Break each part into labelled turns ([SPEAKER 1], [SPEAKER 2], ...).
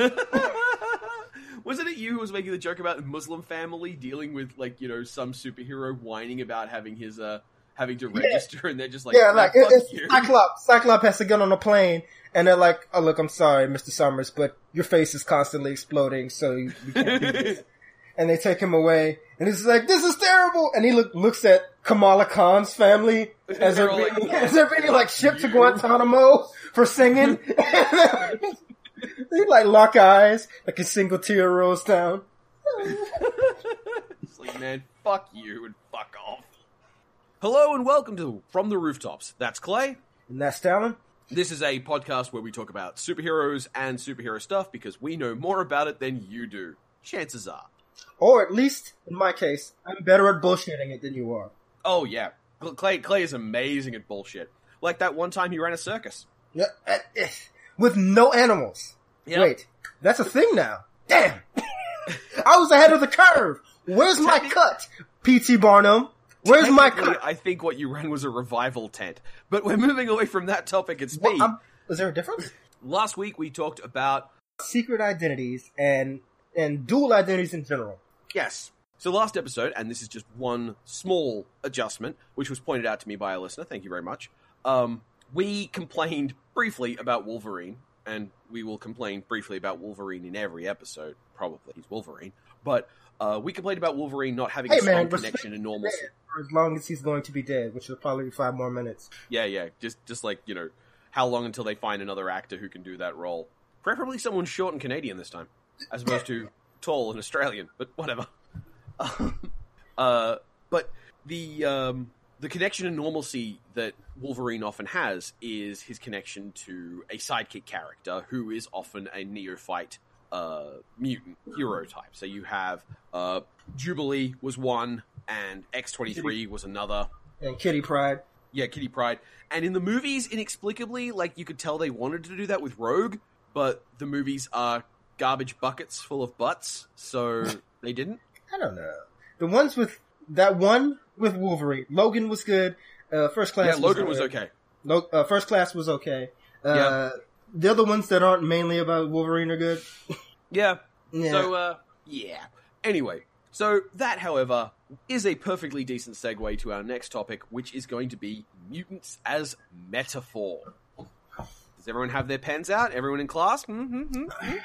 [SPEAKER 1] Wasn't it you who was making the joke about the Muslim family dealing with like you know some superhero whining about having his uh having to register, and they're just like,
[SPEAKER 2] yeah,
[SPEAKER 1] "No,
[SPEAKER 2] like it's
[SPEAKER 1] you."
[SPEAKER 2] Cyclops. Cyclops has to get on a plane, and they're like, "Oh, look, I'm sorry, Mr. Summers, but your face is constantly exploding, so you, we can't do this." and they take him away, and he's like, "This is terrible." And he look, looks at Kamala Khan's family as they're
[SPEAKER 1] They're
[SPEAKER 2] being,
[SPEAKER 1] like,
[SPEAKER 2] as they're being like shipped to Guantanamo for singing. they like lock eyes, like a single tear rolls down.
[SPEAKER 1] It's like, man, fuck you and fuck off. Hello and welcome to From the Rooftops. That's Clay.
[SPEAKER 2] And that's Stalin.
[SPEAKER 1] This is a podcast where we talk about superheroes and superhero stuff because we know more about it than you do. Chances are.
[SPEAKER 2] Or at least, in my case, I'm better at bullshitting it than you are.
[SPEAKER 1] Oh yeah, Clay Clay is amazing at bullshit. Like that one time he ran a circus.
[SPEAKER 2] Yeah, eh, eh, with no animals.
[SPEAKER 1] Yep.
[SPEAKER 2] Wait, that's a thing now. Damn. I was ahead of the curve. Where's my cut? P.T. Barnum. Where's my cut?
[SPEAKER 1] I think what you ran was a revival tent. But we're moving away from that topic It's.
[SPEAKER 2] I'm- is there a difference?
[SPEAKER 1] Last week we talked about
[SPEAKER 2] Secret identities and and dual identities in general.
[SPEAKER 1] Yes. So last episode, and this is just one small adjustment, which was pointed out to me by a listener. Thank you very much. Um, we complained briefly about Wolverine, and we will complain briefly about Wolverine in every episode. Probably he's Wolverine, but uh, we complained about Wolverine not having
[SPEAKER 2] Hey,
[SPEAKER 1] a strong
[SPEAKER 2] man,
[SPEAKER 1] connection
[SPEAKER 2] to
[SPEAKER 1] and normalcy.
[SPEAKER 2] For as long as he's going to be dead, which will probably be five more minutes.
[SPEAKER 1] Yeah, yeah. Just, just like you know, how long until they find another actor who can do that role? Preferably someone short and Canadian this time, as opposed to tall and Australian. But whatever. uh, but the um, the connection and normalcy that Wolverine often has is his connection to a sidekick character who is often a neophyte uh, mutant hero type. So you have uh, Jubilee was one, and X twenty three was another.
[SPEAKER 2] And Kitty Pryde.
[SPEAKER 1] Yeah, Kitty Pryde. And in the movies, inexplicably, like you could tell they wanted to do that with Rogue, but the movies are garbage buckets full of butts, so they didn't.
[SPEAKER 2] I don't know. The ones with that one with Wolverine. Logan was good. Uh, first class.
[SPEAKER 1] yeah, Logan was
[SPEAKER 2] good.
[SPEAKER 1] okay.
[SPEAKER 2] Lo- uh, first class was okay. Uh, The other ones that aren't mainly about Wolverine are good.
[SPEAKER 1] Yeah.
[SPEAKER 2] Yeah.
[SPEAKER 1] So, uh, yeah. Anyway, so that, however, is a perfectly decent segue to our next topic, which is going to be mutants as metaphor. Does everyone have their pens out? Everyone in class? Mm-hmm.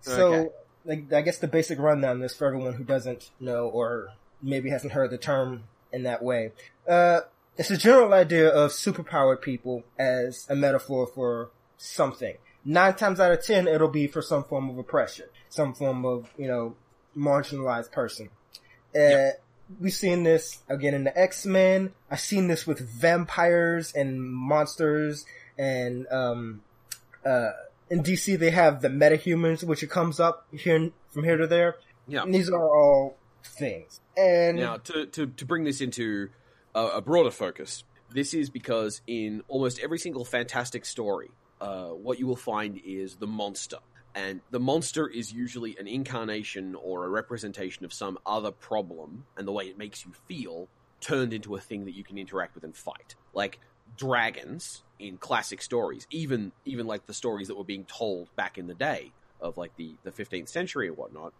[SPEAKER 2] So,
[SPEAKER 1] Okay.
[SPEAKER 2] like, I guess the basic rundown is for everyone who doesn't know or maybe hasn't heard the term in that way. Uh, it's a general idea of superpowered people as a metaphor for something. Nine times out of ten, it'll be for some form of oppression, some form of, you know, marginalized person. Uh,
[SPEAKER 1] Yep.
[SPEAKER 2] We've seen this again in the X-Men. I've seen this with vampires and monsters and, um, uh, in DC they have the metahumans, which it comes up here from here to there.
[SPEAKER 1] Yeah.
[SPEAKER 2] And these are all things. And
[SPEAKER 1] Now, to, to, to bring this into a, a broader focus, this is because in almost every single fantastic story, uh, what you will find is the monster. And the monster is usually an incarnation or a representation of some other problem, and the way it makes you feel turned into a thing that you can interact with and fight. Like dragons in classic stories, even even like the stories that were being told back in the day of like the, the 15th century and whatnot,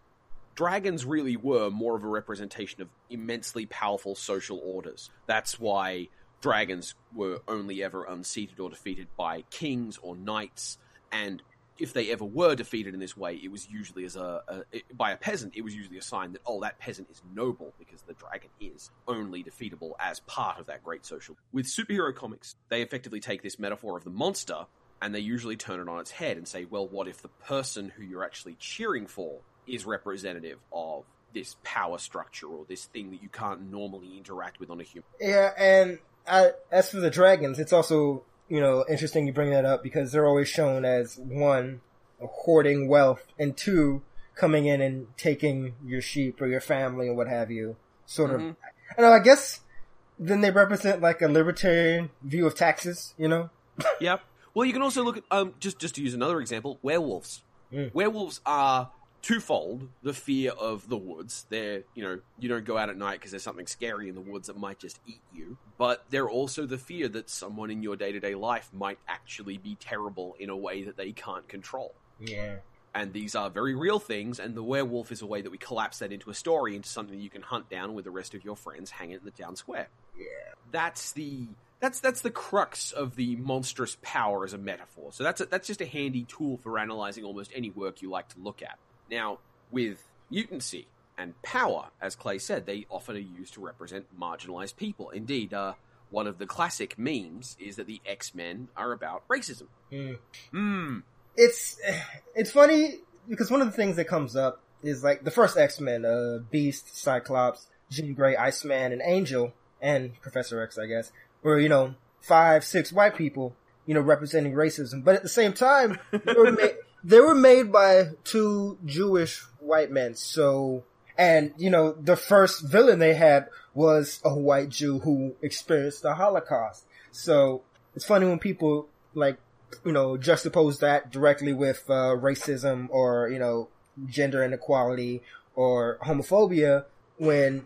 [SPEAKER 1] dragons really were more of a representation of immensely powerful social orders. That's why dragons were only ever unseated or defeated by kings or knights, and if they ever were defeated in this way, it was usually as a, a it- by a peasant. It was usually a sign that oh, that peasant is noble because the dragon is only defeatable as part of that great social. With superhero comics, they effectively take this metaphor of the monster and they usually turn it on its head and say, well, what if the person who you're actually cheering for is representative of this power structure or this thing that you can't normally interact with on a human?
[SPEAKER 2] Yeah, and I, as for the dragons, it's also you know interesting you bring that up because they're always shown as one hoarding wealth, and two coming in and taking your sheep or your family or what have you. Sort of.
[SPEAKER 1] Mhm.
[SPEAKER 2] And I guess then they represent like a libertarian view of taxes. You know.
[SPEAKER 1] yeah. Well, you can also look at um, just just to use another example, werewolves.
[SPEAKER 2] Mm.
[SPEAKER 1] Werewolves are twofold: the fear of the woods. They're you know you don't go out at night because there's something scary in the woods that might just eat you. But they're also the fear that someone in your day to day life might actually be terrible in a way that they can't control.
[SPEAKER 2] Yeah.
[SPEAKER 1] And these are very real things, and the werewolf is a way that we collapse that into a story, into something that you can hunt down with the rest of your friends hanging in the town square.
[SPEAKER 2] Yeah.
[SPEAKER 1] That's the that's that's the crux of the monstrous power as a metaphor. So that's a, that's just a handy tool for analyzing almost any work you like to look at. Now, with mutancy and power, as Clay said, they often are used to represent marginalized people. Indeed, uh, one of the classic memes is that the X Men are about racism.
[SPEAKER 2] Mm.
[SPEAKER 1] Hmm.
[SPEAKER 2] It's it's funny because one of the things that comes up is like the first X Men, uh, Beast, Cyclops, Jean Grey, Iceman, and Angel, and Professor X, I guess, were you know five, six white people, you know, representing racism. But at the same time, they were made, they were made by two Jewish white men. So, and you know, the first villain they had was a white Jew who experienced the Holocaust. So it's funny when people like, you know, juxtapose that directly with uh, racism or you know, gender inequality or homophobia when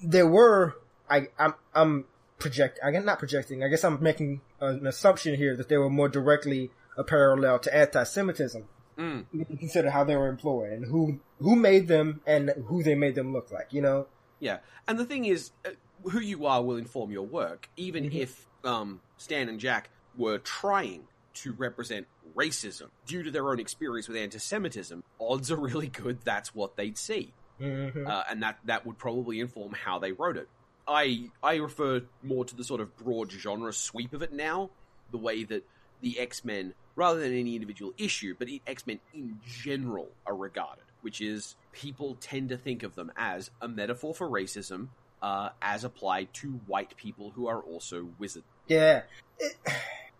[SPEAKER 2] there were I I'm I'm project I guess not projecting I guess I'm making an assumption here that they were more directly a parallel to anti-Semitism.
[SPEAKER 1] Mm.
[SPEAKER 2] Consider how they were employed and who who made them and who they made them look like. You know,
[SPEAKER 1] Yeah, and the thing is, uh, who you are will inform your work. Even
[SPEAKER 2] Mhm.
[SPEAKER 1] if um, Stan and Jack were trying to represent racism due to their own experience with anti-Semitism, odds are really good that's what they'd see,
[SPEAKER 2] mm-hmm.
[SPEAKER 1] uh, and that that would probably inform how they wrote it. I I refer more to the sort of broad genre sweep of it now, the way that the X Men, rather than any individual issue, but X Men in general are regarded, which is people tend to think of them as a metaphor for racism, uh, as applied to white people who are also wizards.
[SPEAKER 2] yeah. It,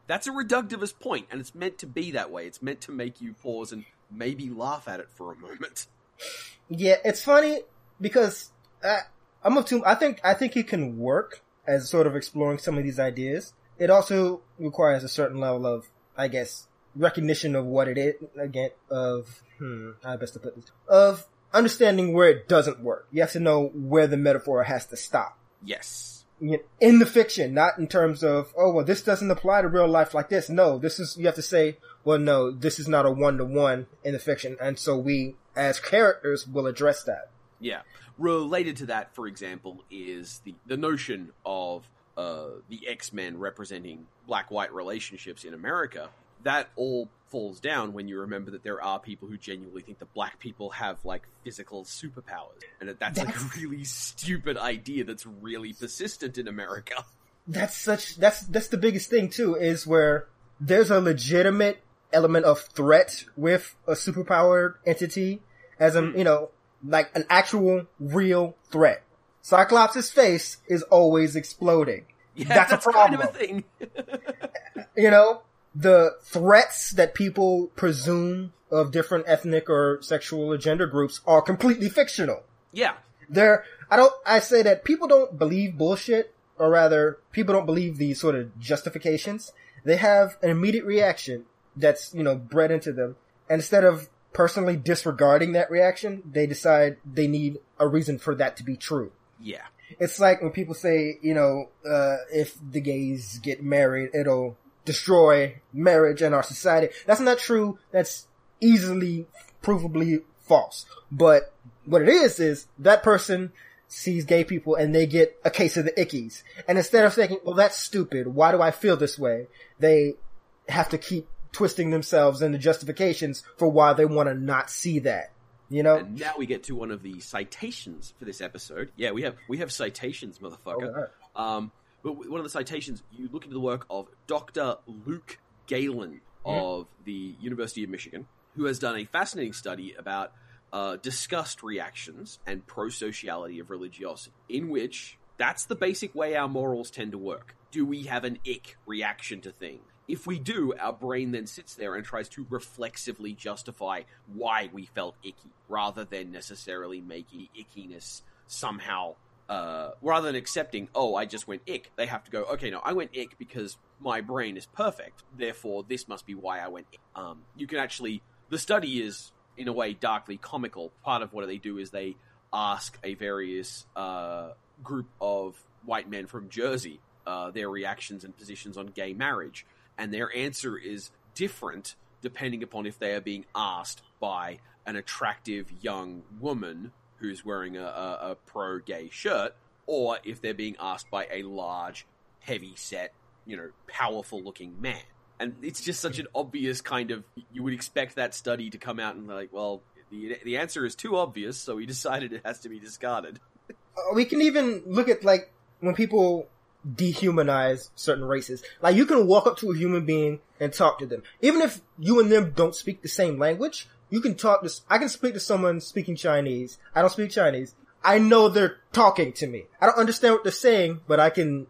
[SPEAKER 1] That's a reductivist point, and it's meant to be that way. It's meant to make you pause and maybe laugh at it for a moment.
[SPEAKER 2] Yeah, it's funny because I, I'm of two. I think I think it can work as sort of exploring some of these ideas. It also requires a certain level of, I guess, recognition of what it is. Again, of hmm, how best to put this of understanding where it doesn't work. You have to know where the metaphor has to stop.
[SPEAKER 1] Yes.
[SPEAKER 2] In the fiction, not in terms of, oh, well, this doesn't apply to real life like this. No, this is, you have to say, well, no, this is not a one to one in the fiction. And so we, as characters, will address that.
[SPEAKER 1] Yeah. Related to that, for example, is the, the notion of uh, the X Men representing black white relationships in America. That all falls down when you remember that there are people who genuinely think that black people have like physical superpowers, and that that's, like a really stupid idea that's really persistent in America.
[SPEAKER 2] that's such that's that's the biggest thing too is where there's a legitimate element of threat with a superpowered entity as a
[SPEAKER 1] Mm.
[SPEAKER 2] you know like an actual real threat cyclops' face is always exploding.
[SPEAKER 1] Yeah,
[SPEAKER 2] That's
[SPEAKER 1] that's,
[SPEAKER 2] a
[SPEAKER 1] kind of a
[SPEAKER 2] problem.
[SPEAKER 1] thing.
[SPEAKER 2] you know the threats that people presume of different ethnic or sexual or gender groups are completely fictional.
[SPEAKER 1] Yeah,
[SPEAKER 2] there i don't i say that people don't believe bullshit or rather people don't believe these sort of justifications. They have an immediate reaction that's you know bred into them. And instead of personally disregarding that reaction they decide they need a reason for that to be true
[SPEAKER 1] yeah,
[SPEAKER 2] it's like when people say you know uh, if the gays get married it'll destroy marriage and our society. That's not true. That's easily provably false. But what it is is that person sees gay people and they get a case of the ickies. And instead of thinking well that's stupid. Why do i feel this way? They have to keep twisting themselves into justifications for why they want to not see that you know
[SPEAKER 1] And now we get to one of the citations for this episode. Yeah, we have we have citations, motherfucker.
[SPEAKER 2] Alright.
[SPEAKER 1] Um, but one of the citations, you look into the work of Dr. Luke Galen of the University of Michigan, who has done a fascinating study about uh, disgust reactions and prosociality of religiosity, in which that's the basic way our morals tend to work. Do we have an ick reaction to things? If we do, our brain then sits there and tries to reflexively justify why we felt icky, rather than necessarily making ickiness somehow uh, rather than accepting, oh, I just went ick, they have to go, okay, no, I went ick because my brain is perfect. Therefore, this must be why I went ick. Um, you can actually, the study is, in a way, darkly comical. Part of what they do is they ask a various uh, group of white men from Jersey uh, their reactions and positions on gay marriage. And their answer is different depending upon if they are being asked by an attractive young woman who's wearing a, a, a pro gay shirt, or if they're being asked by a large, heavy set, you know, powerful looking man. And it's just such an obvious kind of, you would expect that study to come out and like, well, the, the answer is too obvious, so we decided it has to be discarded.
[SPEAKER 2] Uh, we can even look at like when people dehumanize certain races. Like you can walk up to a human being and talk to them. Even if you and them don't speak the same language, you can talk to, I can speak to someone speaking Chinese. I don't speak Chinese. I know they're talking to me. I don't understand what they're saying, but I can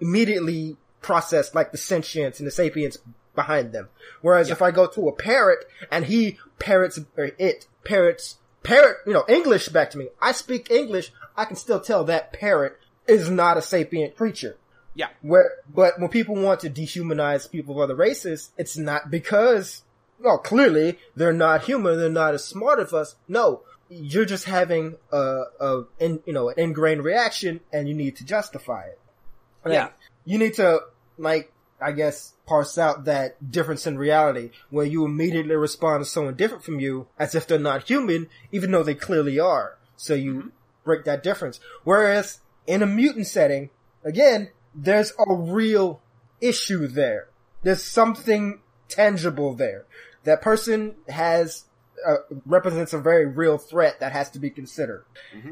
[SPEAKER 2] immediately process like the sentience and the sapience behind them. Whereas if I go to a parrot and he parrots, or it parrots, parrot, you know, English back to me, I speak English, I can still tell that parrot is not a sapient creature.
[SPEAKER 1] Yeah.
[SPEAKER 2] Where, but when people want to dehumanize people of other races, it's not because, well, clearly they're not human, they're not as smart as us. No, you're just having a, a in, you know, an ingrained reaction and you need to justify it. Like,
[SPEAKER 1] Yeah.
[SPEAKER 2] You need to, like, I guess, parse out that difference in reality where you immediately respond to someone different from you as if they're not human, even though they clearly are. So you mm-hmm. break that difference. Whereas in a mutant setting, again, there's a real issue there. There's something tangible there. That person has, uh, represents a very real threat that has to be considered.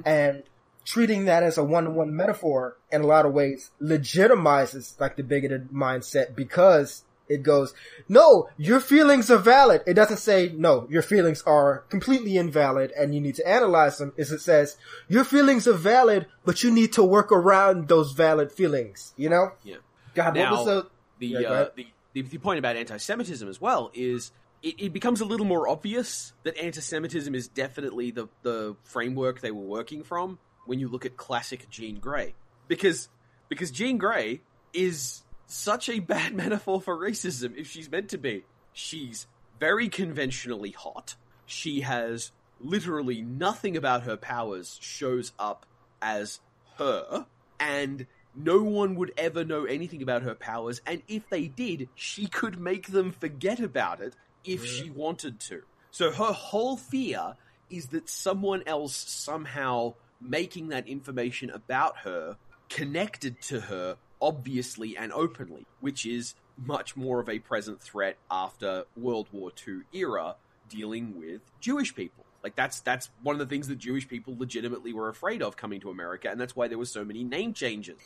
[SPEAKER 2] And treating that as a one-to-one metaphor in a lot of ways legitimizes like the bigoted mindset because it goes, no, your feelings are valid. It doesn't say, no, your feelings are completely invalid and you need to analyze them. Is it says, your feelings are valid, but you need to work around those valid feelings, you know?
[SPEAKER 1] Yeah.
[SPEAKER 2] God,
[SPEAKER 1] Now-
[SPEAKER 2] what was the,
[SPEAKER 1] the,
[SPEAKER 2] Yeah,
[SPEAKER 1] uh, the the the point about anti-Semitism as well is it, it becomes a little more obvious that anti-Semitism is definitely the the framework they were working from when you look at classic Jean Grey, because because Jean Grey is such a bad metaphor for racism if she's meant to be. She's very conventionally hot. She has literally nothing about her powers shows up as her, and no one would ever know anything about her powers, and if they did, she could make them forget about it if mm-hmm. she wanted to. So her whole fear is that someone else somehow making that information about her connected to her obviously and openly, which is much more of a present threat after World War II era dealing with Jewish people. Like that's that's one of the things that Jewish people legitimately were afraid of coming to America, and that's why there were so many name changes.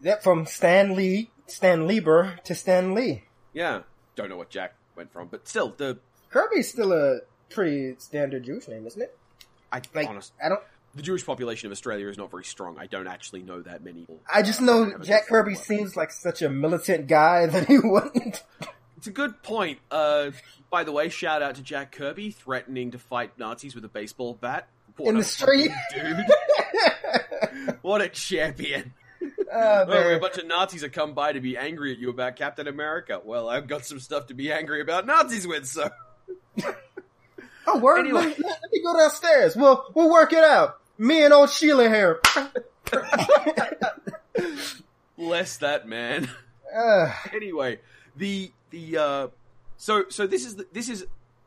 [SPEAKER 2] that from Stan Lee, Stan Lieber to Stan Lee.
[SPEAKER 1] Yeah, don't know what Jack went from, but still, the
[SPEAKER 2] Kirby's still a pretty standard Jewish name, isn't it?
[SPEAKER 1] I
[SPEAKER 2] Like,
[SPEAKER 1] honest
[SPEAKER 2] I don't,
[SPEAKER 1] the Jewish population of Australia is not very strong. I don't actually know that many. people.
[SPEAKER 2] I just know
[SPEAKER 1] a
[SPEAKER 2] Jack Kirby seems like such a militant guy that he wouldn't.
[SPEAKER 1] It's a good point. Uh, by the way, shout out to Jack Kirby threatening to fight Nazis with a baseball bat What
[SPEAKER 2] In the street.
[SPEAKER 1] dude. what a champion!
[SPEAKER 2] Oh,
[SPEAKER 1] Oh, a bunch of Nazis have come by to be angry at you about Captain America. Well, I've got some stuff to be angry about Nazis with, so
[SPEAKER 2] Oh, word.
[SPEAKER 1] Anyway.
[SPEAKER 2] Let, let me go downstairs. We'll we'll work it out. Me and old Sheila here.
[SPEAKER 1] bless that man.
[SPEAKER 2] uh,
[SPEAKER 1] anyway, the the uh, so so this is the, this is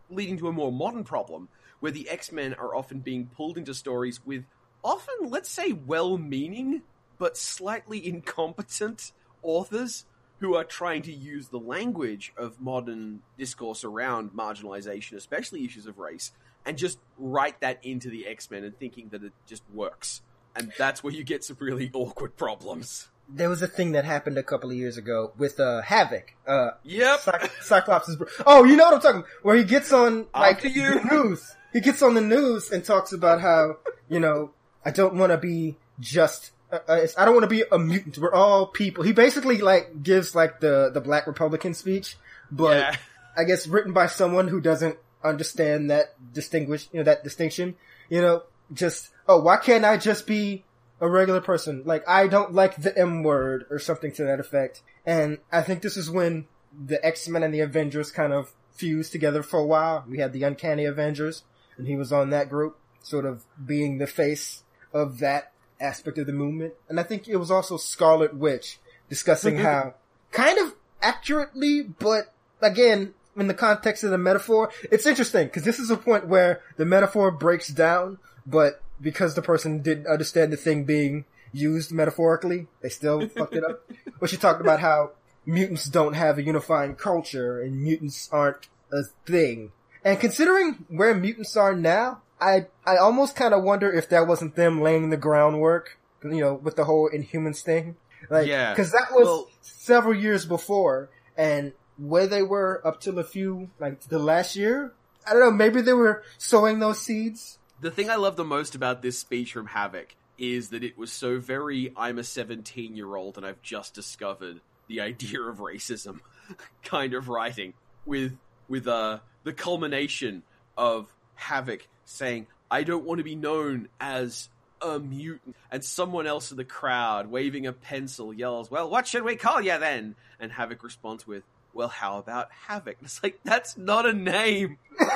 [SPEAKER 1] leading to a more modern problem where the X Men are often being pulled into stories with often, let's say, well-meaning but slightly incompetent authors who are trying to use the language of modern discourse around marginalization, especially issues of race, and just write that into the X Men and thinking that it just works. And that's where you get some really awkward problems.
[SPEAKER 2] there was a thing that happened a couple of years ago with uh, Havoc. Uh,
[SPEAKER 1] Yep.
[SPEAKER 2] Cy- Cyclops' bro- Oh, you know what I'm talking about? Where he gets on like the news. He gets on the news and talks about how you know I don't want to be just. Uh, uh, I don't want to be a mutant. We're all people. He basically like gives like the the Black Republican speech, but
[SPEAKER 1] Yeah.
[SPEAKER 2] I guess written by someone who doesn't understand that distinguish, you know, that distinction. You know, just oh, why can't I just be a regular person? Like I don't like the M word or something to that effect. And I think this is when the X Men and the Avengers kind of fused together for a while. We had the Uncanny Avengers, and he was on that group, sort of being the face of that aspect of the movement. And I think it was also Scarlet Witch discussing mm-hmm. how kind of accurately, but again, in the context of the metaphor, it's interesting because this is a point where the metaphor breaks down, but because the person didn't understand the thing being used metaphorically, they still fucked it up. But she talked about how mutants don't have a unifying culture and mutants aren't a thing. And considering where mutants are now, I I almost kind of wonder if that wasn't them laying the groundwork, you know, with the whole Inhumans thing. Like,
[SPEAKER 1] Yeah.
[SPEAKER 2] because that was
[SPEAKER 1] Well-
[SPEAKER 2] several years before, and where they were up till a few, like the last year, I don't know, maybe they were sowing those seeds.
[SPEAKER 1] The thing I love the most about this speech from Havoc is that it was so very I'm a 17 year old and I've just discovered the idea of racism kind of writing with with uh the culmination of Havoc saying I don't want to be known as a mutant and someone else in the crowd waving a pencil yells well what should we call you then and Havoc responds with well how about Havoc and it's like that's not a name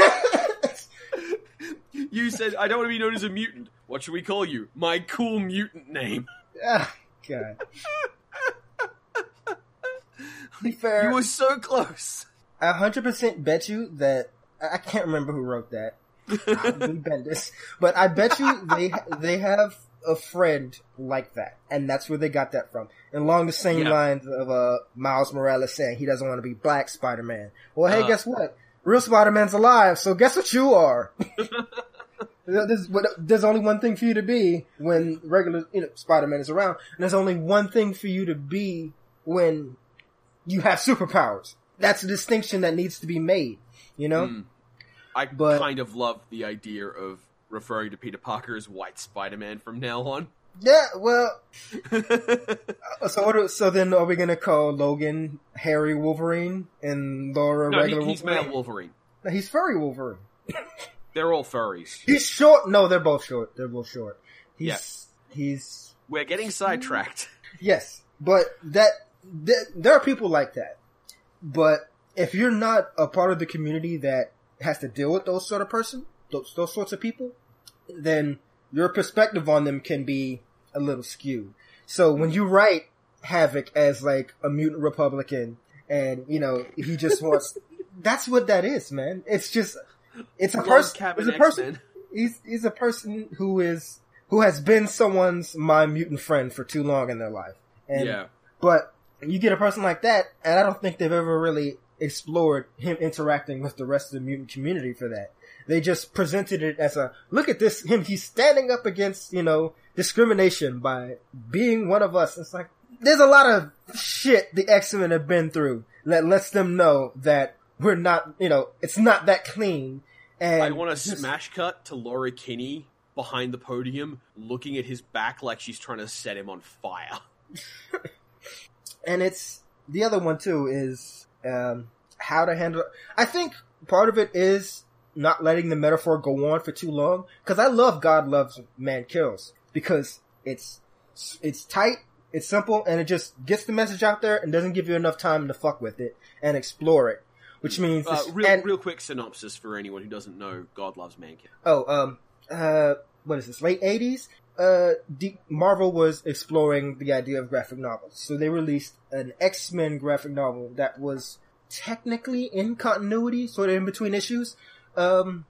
[SPEAKER 1] you said I don't want to be known as a mutant. What should we call you? My cool mutant name.
[SPEAKER 2] Ah, God. be fair,
[SPEAKER 1] You were so close.
[SPEAKER 2] I 100% bet you that I can't remember who wrote that. Probably Bendis, but I bet you they they have a friend like that, and that's where they got that from. And along the same
[SPEAKER 1] Yeah.
[SPEAKER 2] lines of uh, Miles Morales saying he doesn't want to be Black Spider Man. Well, hey,
[SPEAKER 1] Uh.
[SPEAKER 2] guess what? Real Spider Man's alive, so guess what you are. there's, there's only one thing for you to be when regular you know, Spider Man is around, and there's only one thing for you to be when you have superpowers. That's a distinction that needs to be made. You know.
[SPEAKER 1] Mm. I
[SPEAKER 2] But-
[SPEAKER 1] kind of love the idea of referring to Peter Parker as White Spider Man from now on.
[SPEAKER 2] Yeah, well, uh, so what? Are, so then, are we gonna call Logan Harry Wolverine and Laura
[SPEAKER 1] no, he,
[SPEAKER 2] regular
[SPEAKER 1] he's
[SPEAKER 2] Wolverine?
[SPEAKER 1] male Wolverine.
[SPEAKER 2] No, he's furry Wolverine.
[SPEAKER 1] They're all furries.
[SPEAKER 2] He's short. No, they're both short. They're both short. He's he's
[SPEAKER 1] We're getting sidetracked.
[SPEAKER 2] yes, but that, that there are people like that. But if you're not a part of the community that has to deal with those sort of person, those those sorts of people, then your perspective on them can be a little skewed. So when you write Havoc as like a mutant Republican, and you know he just wants, that's what that is, man. It's just, it's a person. It's a person. He's he's a person who is who has been someone's my mutant friend for too long in their life. And
[SPEAKER 1] Yeah.
[SPEAKER 2] but you get a person like that, and I don't think they've ever really explored him interacting with the rest of the mutant community for that. They just presented it as a look at this him he's standing up against, you know, discrimination by being one of us. It's like there's a lot of shit the X-Men have been through that lets them know that we're not, you know, it's not that clean. And
[SPEAKER 1] I want a
[SPEAKER 2] just-
[SPEAKER 1] smash cut to Laura Kinney behind the podium, looking at his back like she's trying to set him on fire.
[SPEAKER 2] and it's the other one too is um, how to handle. I think part of it is not letting the metaphor go on for too long because I love God loves man kills because it's it's tight, it's simple, and it just gets the message out there and doesn't give you enough time to fuck with it and explore it. Which means,
[SPEAKER 1] Uh, real,
[SPEAKER 2] and-
[SPEAKER 1] real quick synopsis for anyone who doesn't know God Loves man kills.
[SPEAKER 2] Oh, um, uh, what is this? Late eighties. Uh, D- Marvel was exploring the idea of graphic novels, so they released an X Men graphic novel that was technically in continuity, sort of in between issues. Um,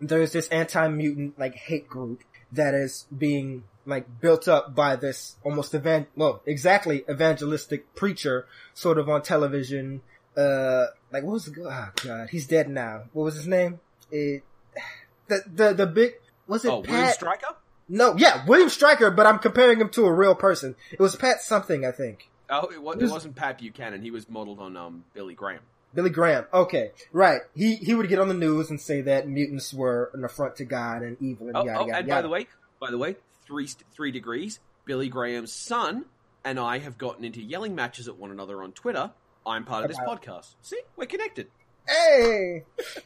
[SPEAKER 2] there's this anti mutant like hate group that is being like built up by this almost evan well exactly evangelistic preacher sort of on television. Uh, like what was the oh god he's dead now. What was his name? It the the the big was it
[SPEAKER 1] Oh, William
[SPEAKER 2] Pat?
[SPEAKER 1] Stryker?
[SPEAKER 2] no, yeah, William Stryker, but I'm comparing him to a real person. It was Pat something, I think.
[SPEAKER 1] Oh, it, was, wasn't Pat Buchanan. He was modeled on um, Billy Graham.
[SPEAKER 2] Billy Graham. Okay, right. He he would get on the news and say that mutants were an affront to God and evil and
[SPEAKER 1] Oh,
[SPEAKER 2] yada
[SPEAKER 1] oh,
[SPEAKER 2] yada
[SPEAKER 1] and
[SPEAKER 2] yada.
[SPEAKER 1] by the way, by the way, three three degrees. Billy Graham's son and I have gotten into yelling matches at one another on Twitter. I'm part of this
[SPEAKER 2] About-
[SPEAKER 1] podcast. See, we're connected.
[SPEAKER 2] hey,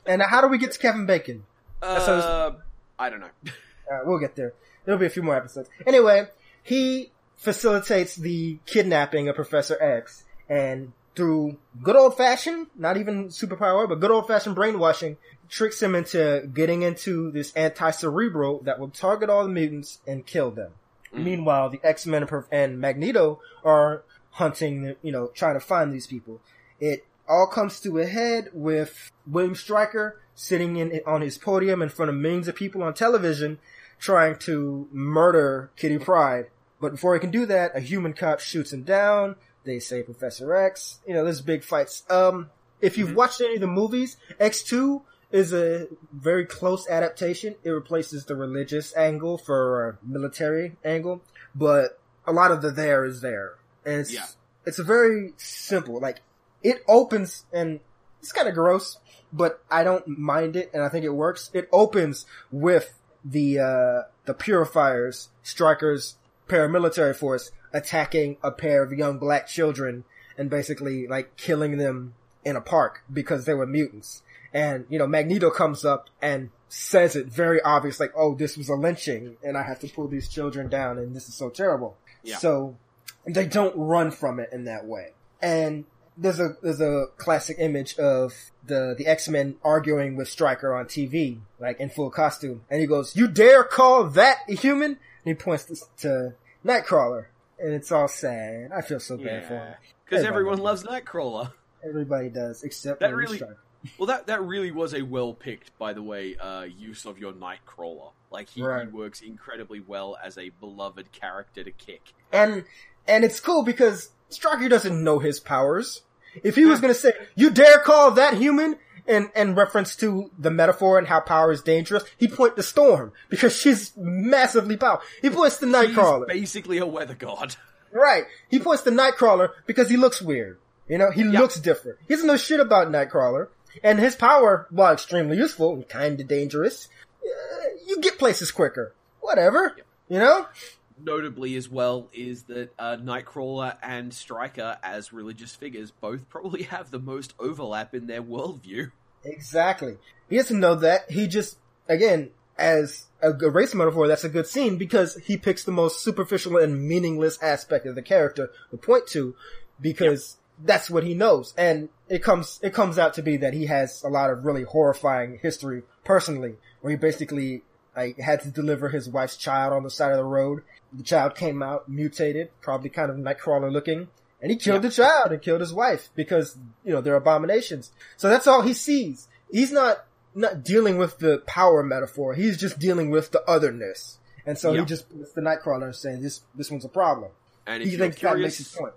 [SPEAKER 2] and how do we get to Kevin Bacon? That's what I was-
[SPEAKER 1] Uh, I don't know.
[SPEAKER 2] Uh, we'll get there. There'll be a few more episodes. Anyway, he facilitates the kidnapping of Professor X, and through good old fashioned, not even superpower, but good old fashioned brainwashing, tricks him into getting into this anti-cerebral that will target all the mutants and kill them.
[SPEAKER 1] Mm.
[SPEAKER 2] Meanwhile, the X-Men and Magneto are hunting, you know, trying to find these people. It all comes to a head with William Stryker sitting in on his podium in front of millions of people on television, trying to murder Kitty Pryde. But before he can do that, a human cop shoots him down. They say Professor X. You know, there's big fights. Um, if you've watched any of the movies, X2 is a very close adaptation. It replaces the religious angle for a military angle, but a lot of the there is there. And it's,
[SPEAKER 1] Yeah.
[SPEAKER 2] it's a very simple, like, it opens and it's kind of gross, but I don't mind it and I think it works. It opens with the, uh, the purifiers, Stryker's, paramilitary force attacking a pair of young black children and basically like killing them in a park because they were mutants. And, you know, Magneto comes up and says it very obvious, like, oh, this was a lynching and I have to pull these children down and this is so terrible.
[SPEAKER 1] Yeah.
[SPEAKER 2] So they don't run from it in that way. And there's a, there's a classic image of the, the X-Men arguing with Stryker on TV, like in full costume. And he goes, you dare call that a human? And he points to, to Nightcrawler. And it's all sad. I feel so bad for him.
[SPEAKER 1] Because everyone
[SPEAKER 2] loves
[SPEAKER 1] Nightcrawler.
[SPEAKER 2] Everybody does, except
[SPEAKER 1] That really-. Well, that that really was a well picked, by the way, uh, use of your Nightcrawler. Like he, he works incredibly well as a beloved character to kick.
[SPEAKER 2] And and it's cool because Stryker doesn't know his powers. If he was gonna say, "You dare call that human," in in reference to the metaphor and how power is dangerous, he points to Storm because she's massively powerful. He points to Nightcrawler,
[SPEAKER 1] He's basically a weather god.
[SPEAKER 2] right? He points to Nightcrawler because he looks weird. You know, he looks different. He doesn't know shit about Nightcrawler, and his power, while extremely useful and kind of dangerous, uh, you get places quicker. Whatever, you know.
[SPEAKER 1] Notably, as well, is that uh, Nightcrawler and Stryker, as religious figures, both probably have the most overlap in their worldview.
[SPEAKER 2] Exactly. He doesn't know that. He just, again, as a, race metaphor, that's a good scene because he picks the most superficial and meaningless aspect of the character to point to because that's what he knows. And it comes, it comes out to be that he has a lot of really horrifying history personally, where he basically like, had to deliver his wife's child on the side of the road. The child came out mutated, probably kind of Nightcrawler looking, and he killed the child and killed his wife because, you know, they're abominations. So that's all he sees. He's not, not dealing with the power metaphor. He's just dealing with the otherness. And so
[SPEAKER 1] Yeah.
[SPEAKER 2] he just puts the Nightcrawler and saying this, this one's a problem.
[SPEAKER 1] And if
[SPEAKER 2] He
[SPEAKER 1] you're
[SPEAKER 2] that makes
[SPEAKER 1] curious,
[SPEAKER 2] his point.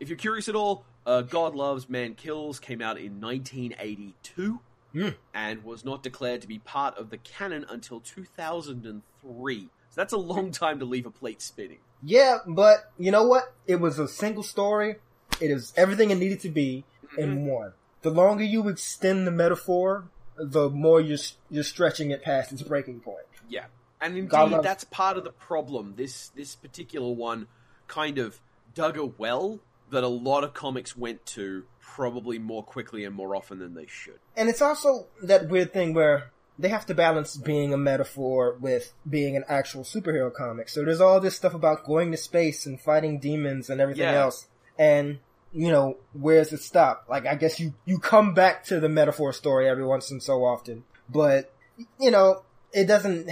[SPEAKER 1] if you're curious at all, uh, God Loves, Man Kills came out in 1982
[SPEAKER 2] Hmm.
[SPEAKER 1] and was not declared to be part of the canon until 2003. So that's a long time to leave a plate spinning.
[SPEAKER 2] Yeah, but you know what? It was a single story. It is everything it needed to be in mm-hmm. one. The longer you extend the metaphor, the more you're you're stretching it past its breaking point.
[SPEAKER 1] Yeah, and indeed,
[SPEAKER 2] loves-
[SPEAKER 1] that's part of the problem. This this particular one kind of dug a well that a lot of comics went to probably more quickly and more often than they should.
[SPEAKER 2] And it's also that weird thing where they have to balance being a metaphor with being an actual superhero comic. So there's all this stuff about going to space and fighting demons and everything
[SPEAKER 1] Yeah.
[SPEAKER 2] else. And, you know, where's it stop? Like, I guess you, you come back to the metaphor story every once in so often. But, you know, it doesn't,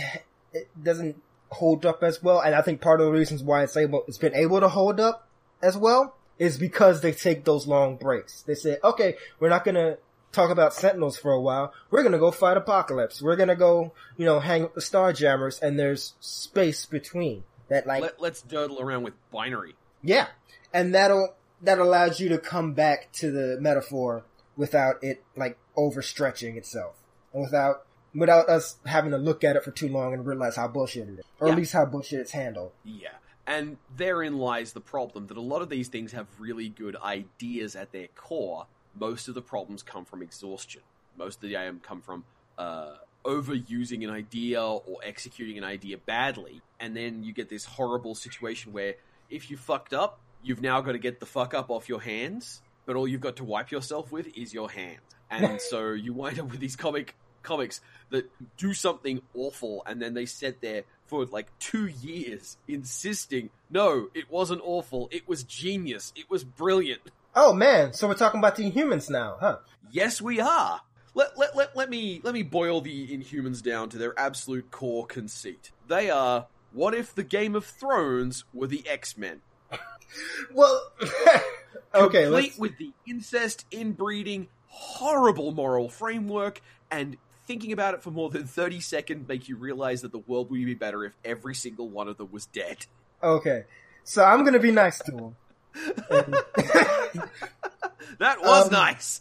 [SPEAKER 2] it doesn't hold up as well. And I think part of the reasons why it's able, it's been able to hold up as well is because they take those long breaks. They say, okay, we're not gonna talk about Sentinels for a while. We're gonna go fight Apocalypse. We're gonna go, you know, hang with the Starjammers, and there's space between that. Like,
[SPEAKER 1] Let, let's durdle around with binary.
[SPEAKER 2] yeah, and that'll that allows you to come back to the metaphor without it like overstretching itself, and without without us having to look at it for too long and realize how bullshit it is, or
[SPEAKER 1] Yeah.
[SPEAKER 2] at least how bullshit it's handled.
[SPEAKER 1] Yeah. And therein lies the problem that a lot of these things have really good ideas at their core. Most of the problems come from exhaustion. Most of the AM come from uh, overusing an idea or executing an idea badly. And then you get this horrible situation where if you fucked up, you've now got to get the fuck up off your hands, but all you've got to wipe yourself with is your hand. And so you wind up with these comic comics that do something awful and then they sit there for like two years insisting, no, it wasn't awful, it was genius, it was brilliant.
[SPEAKER 2] Oh man, so we're talking about the Inhumans now, huh?
[SPEAKER 1] Yes, we are. Let, let, let, let me let me boil the Inhumans down to their absolute core conceit. They are what if the Game of Thrones were the X Men?
[SPEAKER 2] Well, Okay,
[SPEAKER 1] complete
[SPEAKER 2] let's-
[SPEAKER 1] with the incest, inbreeding, horrible moral framework, and thinking about it for more than 30 seconds make you realize that the world would be better if every single one of them was dead.
[SPEAKER 2] Okay, so I'm gonna be nice to him. And-
[SPEAKER 1] That was
[SPEAKER 2] Um,
[SPEAKER 1] nice.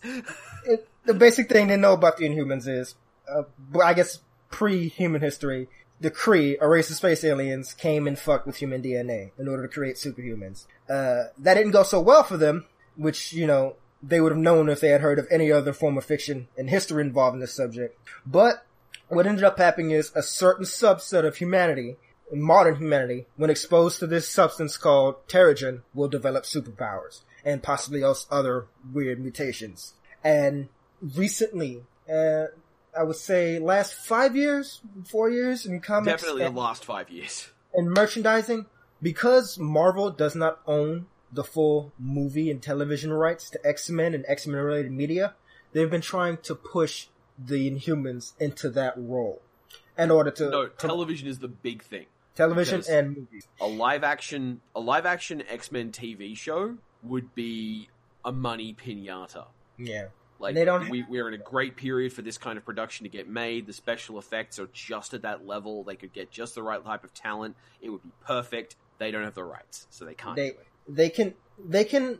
[SPEAKER 2] it, the basic thing they know about the Inhumans is, uh, I guess pre-human history, the Kree, a race of space aliens, came and fucked with human DNA in order to create superhumans. Uh, that didn't go so well for them, which, you know, they would have known if they had heard of any other form of fiction and history involving this subject. But what ended up happening is a certain subset of humanity, modern humanity, when exposed to this substance called Terrigen, will develop superpowers and possibly else other weird mutations. And recently, uh, I would say last five years, four years in comics
[SPEAKER 1] Definitely the last five years.
[SPEAKER 2] and merchandising, because Marvel does not own the full movie and television rights to X-Men and X-Men related media, they've been trying to push the Inhumans into that role in order to,
[SPEAKER 1] No,
[SPEAKER 2] to
[SPEAKER 1] television is the big thing.
[SPEAKER 2] Television
[SPEAKER 1] because-
[SPEAKER 2] and movies.
[SPEAKER 1] A live action, a live action X Men TV show would be a money pinata.
[SPEAKER 2] Yeah.
[SPEAKER 1] Like
[SPEAKER 2] They don't-
[SPEAKER 1] we, we're in a great period for this kind of production to get made. The special effects are just at that level. They could get just the right type of talent. It would be perfect. They don't have the rights, so they can't.
[SPEAKER 2] They they can they can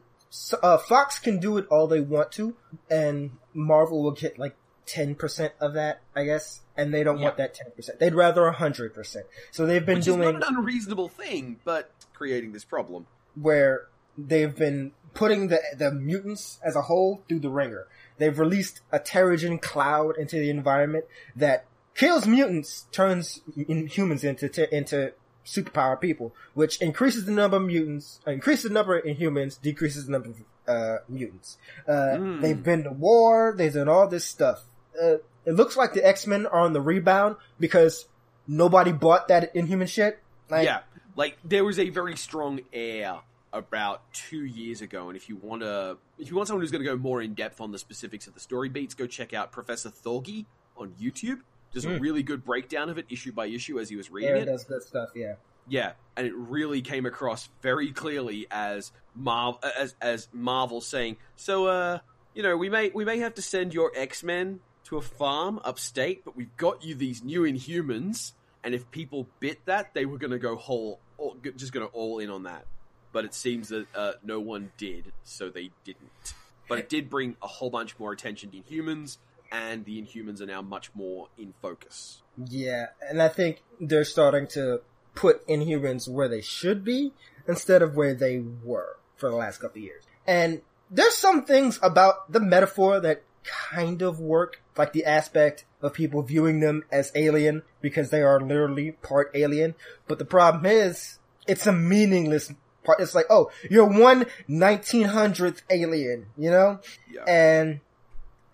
[SPEAKER 2] uh, Fox can do it all they want to, and Marvel will get like ten percent of that, I guess. And they don't want that ten percent. They'd rather hundred percent. So they've been
[SPEAKER 1] Which
[SPEAKER 2] doing
[SPEAKER 1] is not an unreasonable thing, but creating this problem.
[SPEAKER 2] where they've been putting the the mutants as a whole through the ringer. They've released a Terrigen cloud into the environment that kills mutants, turns in- humans into te- into superpowered people, which increases the number of mutants, uh, increases the number of humans, decreases the number of uh, mutants. Uh,
[SPEAKER 1] Mm.
[SPEAKER 2] They've been to war. They've done all this stuff. Uh, it looks like the X Men are on the rebound because nobody bought that Inhuman shit. Like,
[SPEAKER 1] yeah, like there was a very strong air about two years ago, and if you want to, if you want someone who's going to go more in depth on the specifics of the story beats, go check out Professor Thorgi on YouTube. Does a
[SPEAKER 2] Mm.
[SPEAKER 1] really good breakdown of it, issue by issue, as he was reading
[SPEAKER 2] Aaron
[SPEAKER 1] it.
[SPEAKER 2] does good stuff. Yeah.
[SPEAKER 1] Yeah, and it really came across very clearly as Marvel as as Marvel saying, "So, uh, you know, we may we may have to send your X Men to a farm upstate, but we've got you these new Inhumans, and if people bit that, they were going to go whole, all, just going to all in on that. But it seems that uh, no one did, so they didn't. But it did bring a whole bunch more attention to Inhumans, and the Inhumans are now much more in focus.
[SPEAKER 2] Yeah, and I think they're starting to put Inhumans where they should be instead of where they were for the last couple of years. And there's some things about the metaphor that kind of work, like the aspect of people viewing them as alien because they are literally part alien. But the problem is, it's a meaningless part. It's like, oh, you're one 1900th alien, you know?
[SPEAKER 1] Yeah.
[SPEAKER 2] and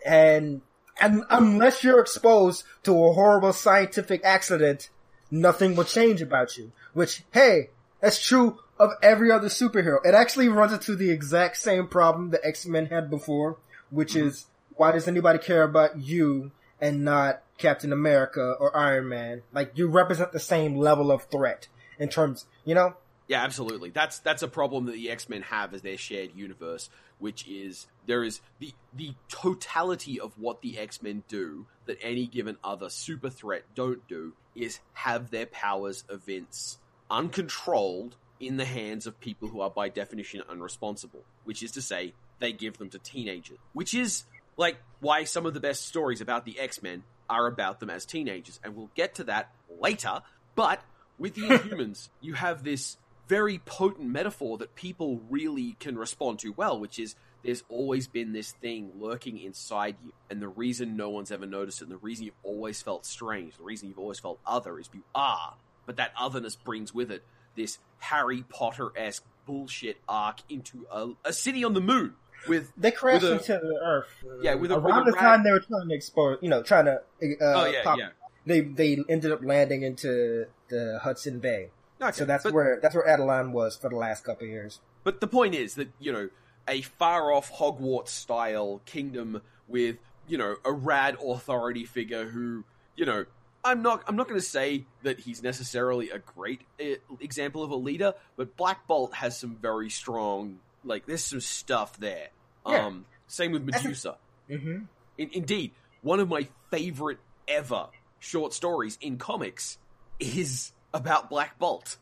[SPEAKER 2] and and unless you're exposed to a horrible scientific accident, nothing will change about you. Which, hey, that's true of every other superhero. It actually runs into the exact same problem the X-Men had before, which
[SPEAKER 1] Mm-hmm.
[SPEAKER 2] is why does anybody care about you and not Captain America or Iron Man? Like you represent the same level of threat in terms, you know?
[SPEAKER 1] Yeah, absolutely. That's that's a problem that the X Men have as their shared universe, which is there is the the totality of what the X Men do that any given other super threat don't do is have their powers evince uncontrolled in the hands of people who are by definition unresponsible, which is to say they give them to teenagers, which is like why some of the best stories about the X Men are about them as teenagers, and we'll get to that later. But with the Inhumans, you have this very potent metaphor that people really can respond to well, which is there's always been this thing lurking inside you, and the reason no one's ever noticed it, and the reason you've always felt strange, the reason you've always felt other is you are, but that otherness brings with it this Harry Potter esque bullshit arc into a, a city on the moon with
[SPEAKER 2] They crashed
[SPEAKER 1] With a-
[SPEAKER 2] into the Earth.
[SPEAKER 1] Yeah, with a-
[SPEAKER 2] around
[SPEAKER 1] with
[SPEAKER 2] the time they were trying to expose, you know, trying to. Uh,
[SPEAKER 1] oh yeah
[SPEAKER 2] pop-
[SPEAKER 1] yeah
[SPEAKER 2] They they ended up landing into the Hudson Bay,
[SPEAKER 1] okay,
[SPEAKER 2] so that's
[SPEAKER 1] but-
[SPEAKER 2] where that's where Attilan was for the last couple of years.
[SPEAKER 1] But the point is that, you know, a far off Hogwarts style kingdom with, you know, a rad authority figure who, you know, I'm not I'm not going to say that he's necessarily a great uh, example of a leader, but Black Bolt has some very strong Like there's some stuff there.
[SPEAKER 2] Yeah.
[SPEAKER 1] Um, same with Medusa.
[SPEAKER 2] hmm
[SPEAKER 1] In- indeed, one of my favorite ever short stories in comics is about Black Bolt.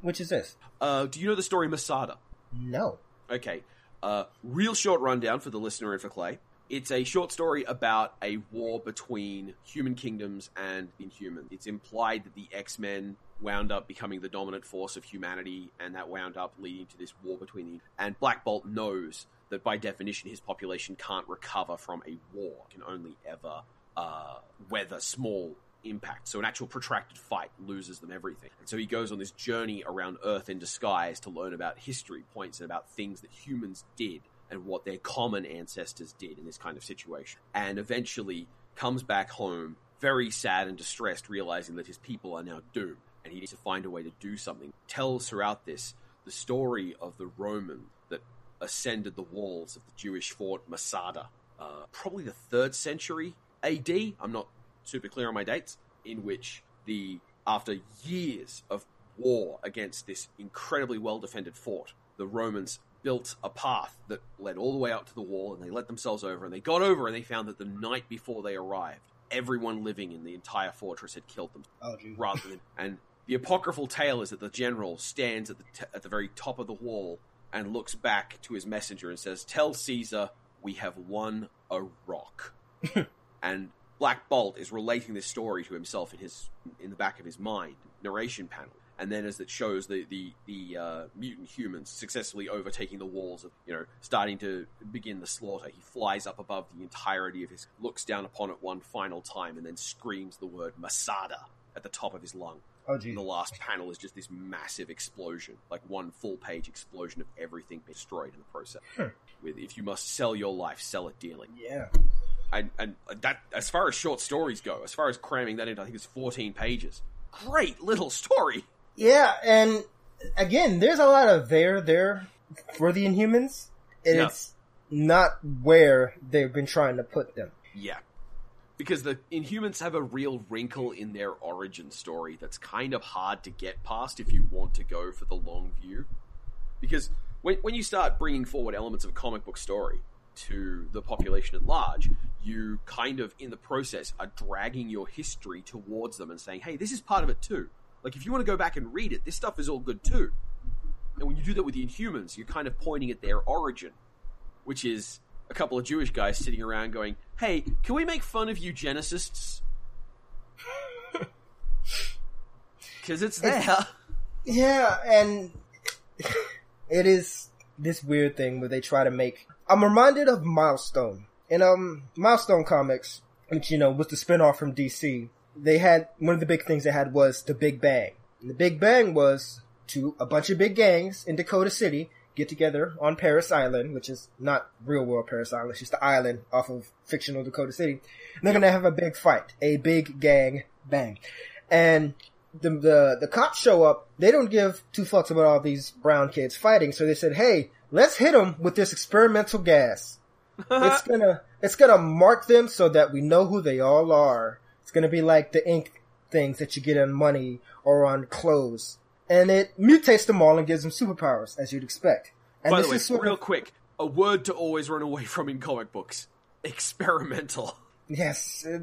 [SPEAKER 2] Which is this?
[SPEAKER 1] Uh, do you know the story Masada?
[SPEAKER 2] No.
[SPEAKER 1] Okay. Uh, real short rundown for the listener and for Clay. It's a short story about a war between human kingdoms and inhuman. It's implied that the X Men wound up becoming the dominant force of humanity, and that wound up leading to this war between the. And Black Bolt knows that by definition his population can't recover from a war, can only ever uh, weather small impact. So an actual protracted fight loses them everything. And so he goes on this journey around Earth in disguise to learn about history points and about things that humans did and what their common ancestors did in this kind of situation. And eventually comes back home very sad and distressed, realizing that his people are now doomed and he needs to find a way to do something. Tells throughout this the story of the Roman ascended the walls of the Jewish fort Masada, uh, probably the third century AD. I'm not super clear on my dates. In which the after years of war against this incredibly well defended fort, the Romans built a path that led all the way up to the wall, and they let themselves over. And they got over, and they found that the night before they arrived, everyone living in the entire fortress had killed them
[SPEAKER 2] Oh,
[SPEAKER 1] rather than and the apocryphal tale is that the general stands at the t- at the very top of the wall and looks back to his messenger and says, "Tell Caesar we have won a rock." and Black Bolt is relating this story to himself in his in the back of his mind narration panel. And then, as it shows the the the uh, mutant humans successfully overtaking the walls, of you know, starting to begin the slaughter, he flies up above the entirety of his, looks down upon it one final time, and then screams the word Masada at the top of his lung.
[SPEAKER 2] Oh, geez.
[SPEAKER 1] the last panel is just this massive explosion, like one full page explosion of everything being destroyed in the process.
[SPEAKER 2] Hmm.
[SPEAKER 1] With if you must sell your life, sell it dearly.
[SPEAKER 2] Yeah.
[SPEAKER 1] And, and that, as far as short stories go, as far as cramming that into, I think it's 14 pages. Great little story.
[SPEAKER 2] Yeah, and again, there's a lot of there there for the Inhumans, and
[SPEAKER 1] Yeah.
[SPEAKER 2] it's not where they've been trying to put them.
[SPEAKER 1] Yeah. Because the Inhumans have a real wrinkle in their origin story that's kind of hard to get past if you want to go for the long view. Because when, when you start bringing forward elements of a comic book story to the population at large, you kind of, in the process, are dragging your history towards them and saying, hey, this is part of it too. Like, if you want to go back and read it, this stuff is all good too. And when you do that with the Inhumans, you're kind of pointing at their origin, which is a couple of Jewish guys sitting around going, "Hey, can we make fun of eugenicists?" Because it's there.
[SPEAKER 2] Yeah, and it is this weird thing where they try to make. I'm reminded of Milestone. In um Milestone Comics, which you know was the spinoff from DC, they had one of the big things they had was the Big Bang. And the Big Bang was to a bunch of big gangs in Dakota City get together on Paris Island, which is not real world Paris Island, it's just the island off of fictional Dakota City. And they're gonna have a big fight, a big gang bang. And the, the, the cops show up, they don't give two fucks about all these brown kids fighting, so they said, hey, let's hit them with this experimental gas. it's gonna, it's gonna mark them so that we know who they all are. It's gonna be like the ink things that you get on money or on clothes. And it mutates them all and gives them superpowers, as you'd expect. And
[SPEAKER 1] By
[SPEAKER 2] this
[SPEAKER 1] the way,
[SPEAKER 2] is
[SPEAKER 1] real
[SPEAKER 2] of,
[SPEAKER 1] quick, a word to always run away from in comic books: experimental.
[SPEAKER 2] yes, uh,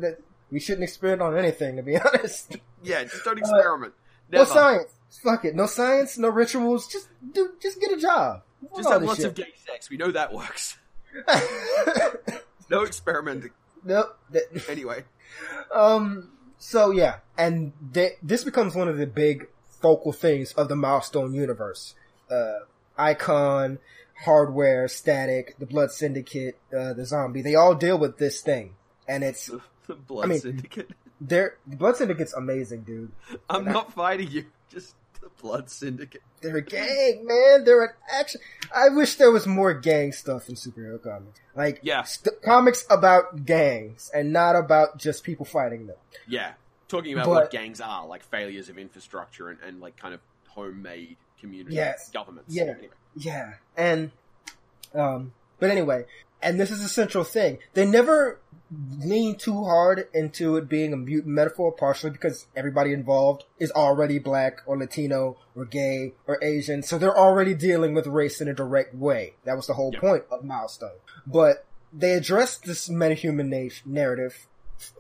[SPEAKER 2] we shouldn't experiment on anything, to be honest.
[SPEAKER 1] Yeah, just don't experiment.
[SPEAKER 2] No science. Fuck it. No science, no rituals. Just do, just get a job.
[SPEAKER 1] Just have lots
[SPEAKER 2] shit.
[SPEAKER 1] of gay sex. We know that works. No experimenting.
[SPEAKER 2] nope. That-
[SPEAKER 1] Anyway,
[SPEAKER 2] Um. So yeah, and they, this becomes one of the big focal things of the Milestone universe. Uh, Icon, Hardware, Static, the Blood Syndicate, uh, the Xombi. They all deal with this thing, and it's
[SPEAKER 1] the, Blood
[SPEAKER 2] I mean-
[SPEAKER 1] Syndicate.
[SPEAKER 2] they're the Blood Syndicate's amazing, dude.
[SPEAKER 1] I'm not fighting you. Just the Blood Syndicate.
[SPEAKER 2] They're a gang, man. They're an action. I wish there was more gang stuff in superhero comics. Like,
[SPEAKER 1] Yeah.
[SPEAKER 2] st- comics about gangs and not about just people fighting them.
[SPEAKER 1] Yeah, talking about
[SPEAKER 2] But-
[SPEAKER 1] what gangs are, like failures of infrastructure and, and like kind of homemade community
[SPEAKER 2] Yes.
[SPEAKER 1] governments.
[SPEAKER 2] Yeah.
[SPEAKER 1] Anyway.
[SPEAKER 2] Yeah, and um, but anyway, and this is a central thing. They never lean too hard into it being a mutant metaphor, partially because everybody involved is already black or Latino or gay or Asian, so they're already dealing with race in a direct way. That was the whole
[SPEAKER 1] Yeah.
[SPEAKER 2] point of Milestone. But they addressed this metahuman na- narrative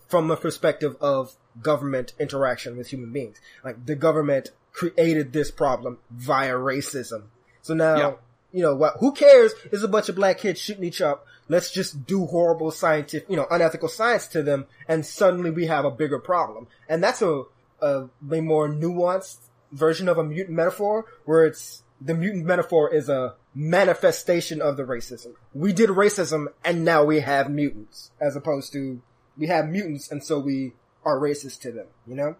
[SPEAKER 2] from the perspective of government interaction with human beings. Like the government created this problem via racism. So now,
[SPEAKER 1] Yeah.
[SPEAKER 2] you know, what, who cares? There's a bunch of black kids shooting each up. Let's just do horrible scientific, you know, unethical science to them, and suddenly we have a bigger problem. And that's a, a, a more nuanced version of a mutant metaphor, where it's, the mutant metaphor is a manifestation of the racism. We did racism, and now we have mutants, as opposed to, we have mutants, and so we are racist to them, you know?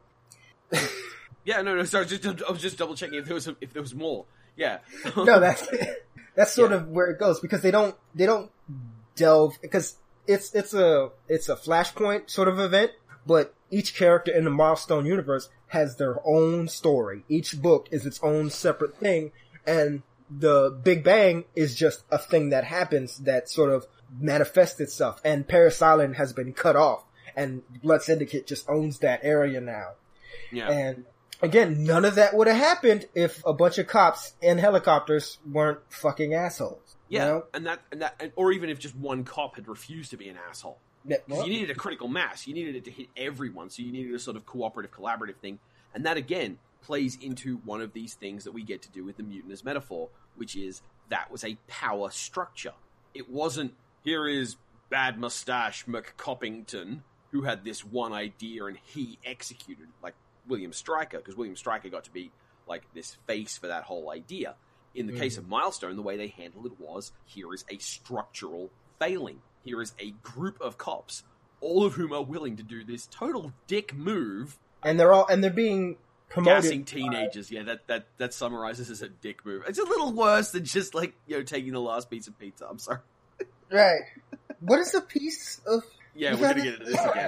[SPEAKER 1] Yeah, no, no. Sorry, just I was just double checking if there was if there was more. Yeah.
[SPEAKER 2] no, that's that's sort
[SPEAKER 1] Yeah.
[SPEAKER 2] of where it goes because they don't they don't delve because it's it's a it's a flashpoint sort of event, but each character in the milestone universe has their own story. Each book is its own separate thing, and the Big Bang is just a thing that happens that sort of manifests itself. And Paris Island has been cut off, and Blood Syndicate just owns that area now.
[SPEAKER 1] yeah.
[SPEAKER 2] And again, none of that would have happened if a bunch of cops in helicopters weren't fucking assholes. you
[SPEAKER 1] Yeah,
[SPEAKER 2] know?
[SPEAKER 1] and that and that, or even if just one cop had refused to be an asshole. Because you needed a critical mass. You needed it to hit everyone. So you needed a sort of cooperative, collaborative thing. And that again plays into one of these things that we get to do with the mutant as metaphor, which is that was a power structure. It wasn't here is bad mustache McCoppington who had this one idea and he executed like William Stryker because William Stryker got to be like this face for that whole idea. In the case mm. of Milestone, the way they handled it was here is a structural failing. Here is a group of cops, all of whom are willing to do this total dick move,
[SPEAKER 2] and they're all and they're being promoted.
[SPEAKER 1] gassing teenagers. Yeah, that, that that summarizes as a dick move. It's a little worse than just like you know taking the last piece of pizza. I'm sorry.
[SPEAKER 2] Right. What is the piece of?
[SPEAKER 1] Yeah, we're gonna get into this again.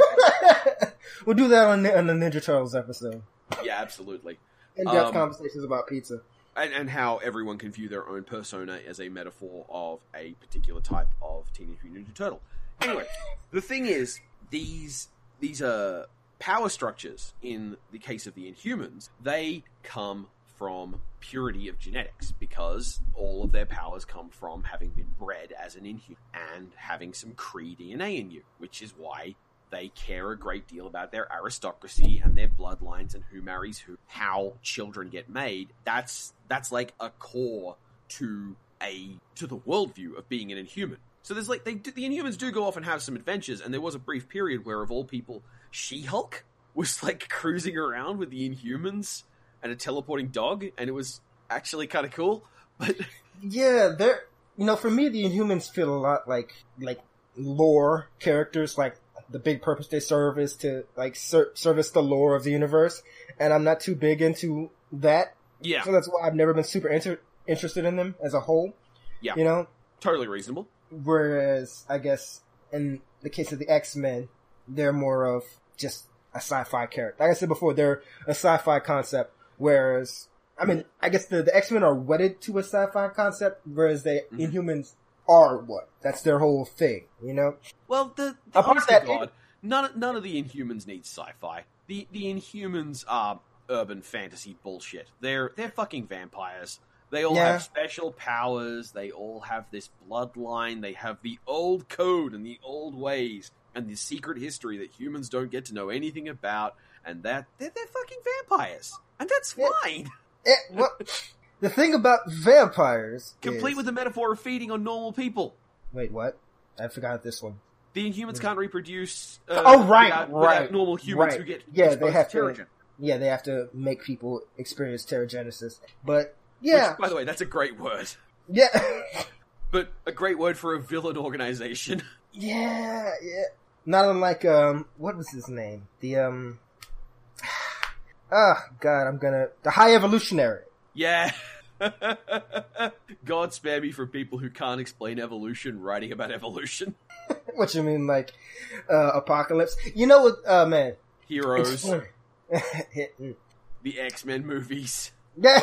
[SPEAKER 2] we'll do that on the, on the Ninja Turtles episode.
[SPEAKER 1] Yeah, absolutely.
[SPEAKER 2] In-depth
[SPEAKER 1] Um,
[SPEAKER 2] conversations about pizza.
[SPEAKER 1] and, and how everyone can view their own persona as a metaphor of a particular type of Teenage Mutant Ninja Turtle. Anyway, the thing is, these these are power structures, in the case of the Inhumans, they come from purity of genetics because all of their powers come from having been bred as an Inhuman and having some Kree DNA in you, which is why they care a great deal about their aristocracy and their bloodlines and who marries who, how children get made. That's that's like a core to a to the worldview of being an Inhuman. So there's like they do, the Inhumans do go off and have some adventures, and there was a brief period where, of all people, She-Hulk was like cruising around with the Inhumans and a teleporting dog, and it was actually kind of cool. But
[SPEAKER 2] Yeah, they're you know for me the Inhumans feel a lot like like lore characters. Like the big purpose they serve is to like ser- service the lore of the universe, and I'm not too big into that.
[SPEAKER 1] yeah,
[SPEAKER 2] So that's why I've never been super inter- interested in them as a whole.
[SPEAKER 1] Yeah.
[SPEAKER 2] You know,
[SPEAKER 1] totally reasonable.
[SPEAKER 2] whereas I guess in the case of the X Men, they're more of just a sci-fi character. Like I said before, they're a sci-fi concept. Whereas, I mean, I guess the, the X Men are wedded to a sci-fi concept, whereas the
[SPEAKER 1] Mhm.
[SPEAKER 2] Inhumans are what? That's their whole thing, you know?
[SPEAKER 1] Well, the, the
[SPEAKER 2] Apart from that,
[SPEAKER 1] God, none none of the Inhumans need sci-fi. The the Inhumans are urban fantasy bullshit. They're they're fucking vampires. They all
[SPEAKER 2] Yeah.
[SPEAKER 1] have special powers. They all have this bloodline. They have the old code and the old ways and the secret history that humans don't get to know anything about. And that they're, they're fucking vampires, and that's
[SPEAKER 2] Yeah.
[SPEAKER 1] fine.
[SPEAKER 2] Eh, well, the thing about vampires
[SPEAKER 1] Complete
[SPEAKER 2] is-
[SPEAKER 1] with the metaphor of feeding on normal people.
[SPEAKER 2] Wait, what? I forgot this one.
[SPEAKER 1] The Inhumans can't reproduce. Uh,
[SPEAKER 2] Oh, right,
[SPEAKER 1] without,
[SPEAKER 2] right,
[SPEAKER 1] without normal humans
[SPEAKER 2] right.
[SPEAKER 1] who get
[SPEAKER 2] Yeah, they have
[SPEAKER 1] to Terrigen.
[SPEAKER 2] Yeah, they have to make people experience Terrigenesis. But, yeah,
[SPEAKER 1] Which, by the way, that's a great word.
[SPEAKER 2] yeah.
[SPEAKER 1] But a great word for a villain organization.
[SPEAKER 2] Yeah, yeah. Not unlike um, what was his name? The um, ah, God, I'm gonna the High Evolutionary.
[SPEAKER 1] yeah. God spare me from people who can't explain evolution writing about evolution.
[SPEAKER 2] what you mean, like uh, Apocalypse? You know what? Uh, man,
[SPEAKER 1] Heroes, the X Men movies.
[SPEAKER 2] yeah.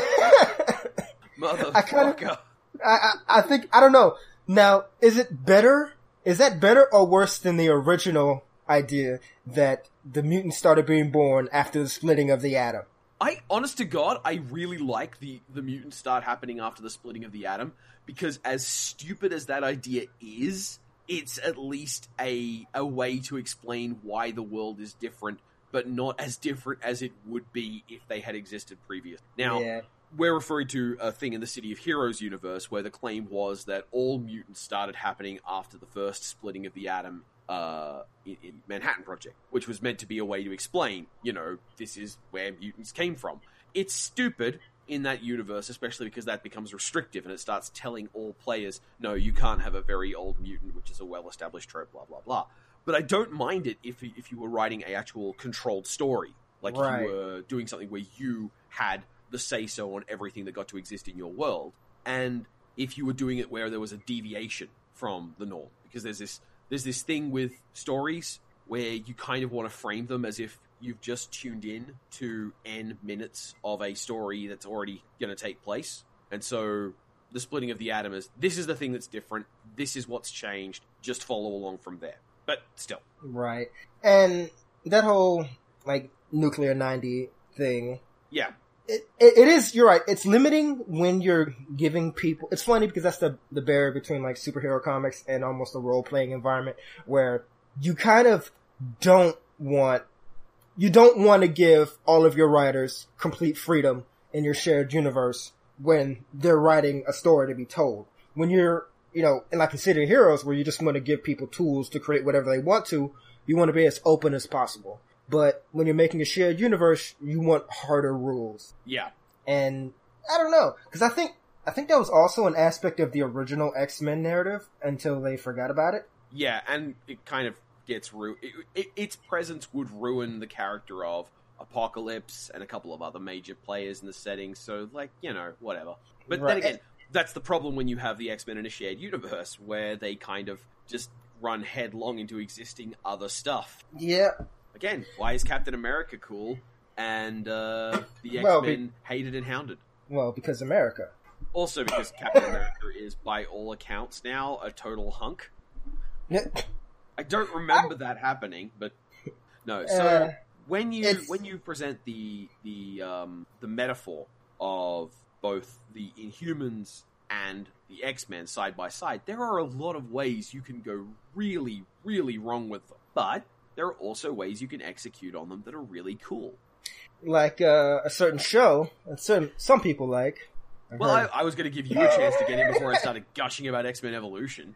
[SPEAKER 1] Motherfucker.
[SPEAKER 2] I I, I I think I don't know. Now, is it better is that better or worse than the original idea that the mutants started being born after the splitting of the atom?
[SPEAKER 1] I, honest to God, I really like the the mutants start happening after the splitting of the atom because as stupid as that idea is, it's at least a a way to explain why the world is different, but not as different as it would be if they had existed previous. Now,
[SPEAKER 2] yeah.
[SPEAKER 1] we're referring to a thing in the City of Heroes universe where the claim was that all mutants started happening after the first splitting of the atom uh, in, in Manhattan Project, which was meant to be a way to explain, you know, this is where mutants came from. It's stupid in that universe, especially because that becomes restrictive and it starts telling all players, no, you can't have a very old mutant, which is a well established trope, blah, blah, blah. But I don't mind it if, if you were writing a actual controlled story. Like
[SPEAKER 2] Right.
[SPEAKER 1] you were doing something where you had the say so on everything that got to exist in your world. And if you were doing it where there was a deviation from the norm. Because there's this there's this thing with stories where you kind of want to frame them as if you've just tuned in to n minutes of a story that's already going to take place. And so the splitting of the atom is this is the thing that's different. This is what's changed. Just follow along from there. But still,
[SPEAKER 2] Right. And that whole, like, nuclear 90 thing,
[SPEAKER 1] yeah,
[SPEAKER 2] it, it, is, you're right, it's limiting when you're giving people, it's funny because that's the, the barrier between, like, superhero comics and almost a role-playing environment where you kind of don't want, you don't want to give all of your writers complete freedom in your shared universe when they're writing a story to be told. When you're, you know, in like of Heroes where you just want to give people tools to create whatever they want to, you want to be as open as possible. But when you're making a shared universe, you want harder rules.
[SPEAKER 1] yeah,
[SPEAKER 2] And I don't know, because I think I think that was also an aspect of the original X Men narrative until they forgot about it.
[SPEAKER 1] yeah, and it kind of gets ru- it, it, its presence would ruin the character of Apocalypse and a couple of other major players in the setting. So, like, you know, whatever. But then
[SPEAKER 2] Right.
[SPEAKER 1] again, that's the problem when you have the X Men in a shared universe where they kind of just run headlong into existing other stuff.
[SPEAKER 2] Yeah,
[SPEAKER 1] Again, why is Captain America cool and uh, the X
[SPEAKER 2] Well,
[SPEAKER 1] Men hated and hounded?
[SPEAKER 2] well, because America.
[SPEAKER 1] Also, because Captain America is, by all accounts, now a total hunk. I don't remember that happening, but no. So
[SPEAKER 2] Uh,
[SPEAKER 1] when you
[SPEAKER 2] it's-
[SPEAKER 1] when you present the the um, the metaphor of both the Inhumans and the X Men side by side, there are a lot of ways you can go really really wrong with them, but there are also ways you can execute on them that are really cool.
[SPEAKER 2] like uh, a certain show that certain some people like. I've
[SPEAKER 1] Well, I, I was going to give you a chance to get in before I started gushing about X Men Evolution.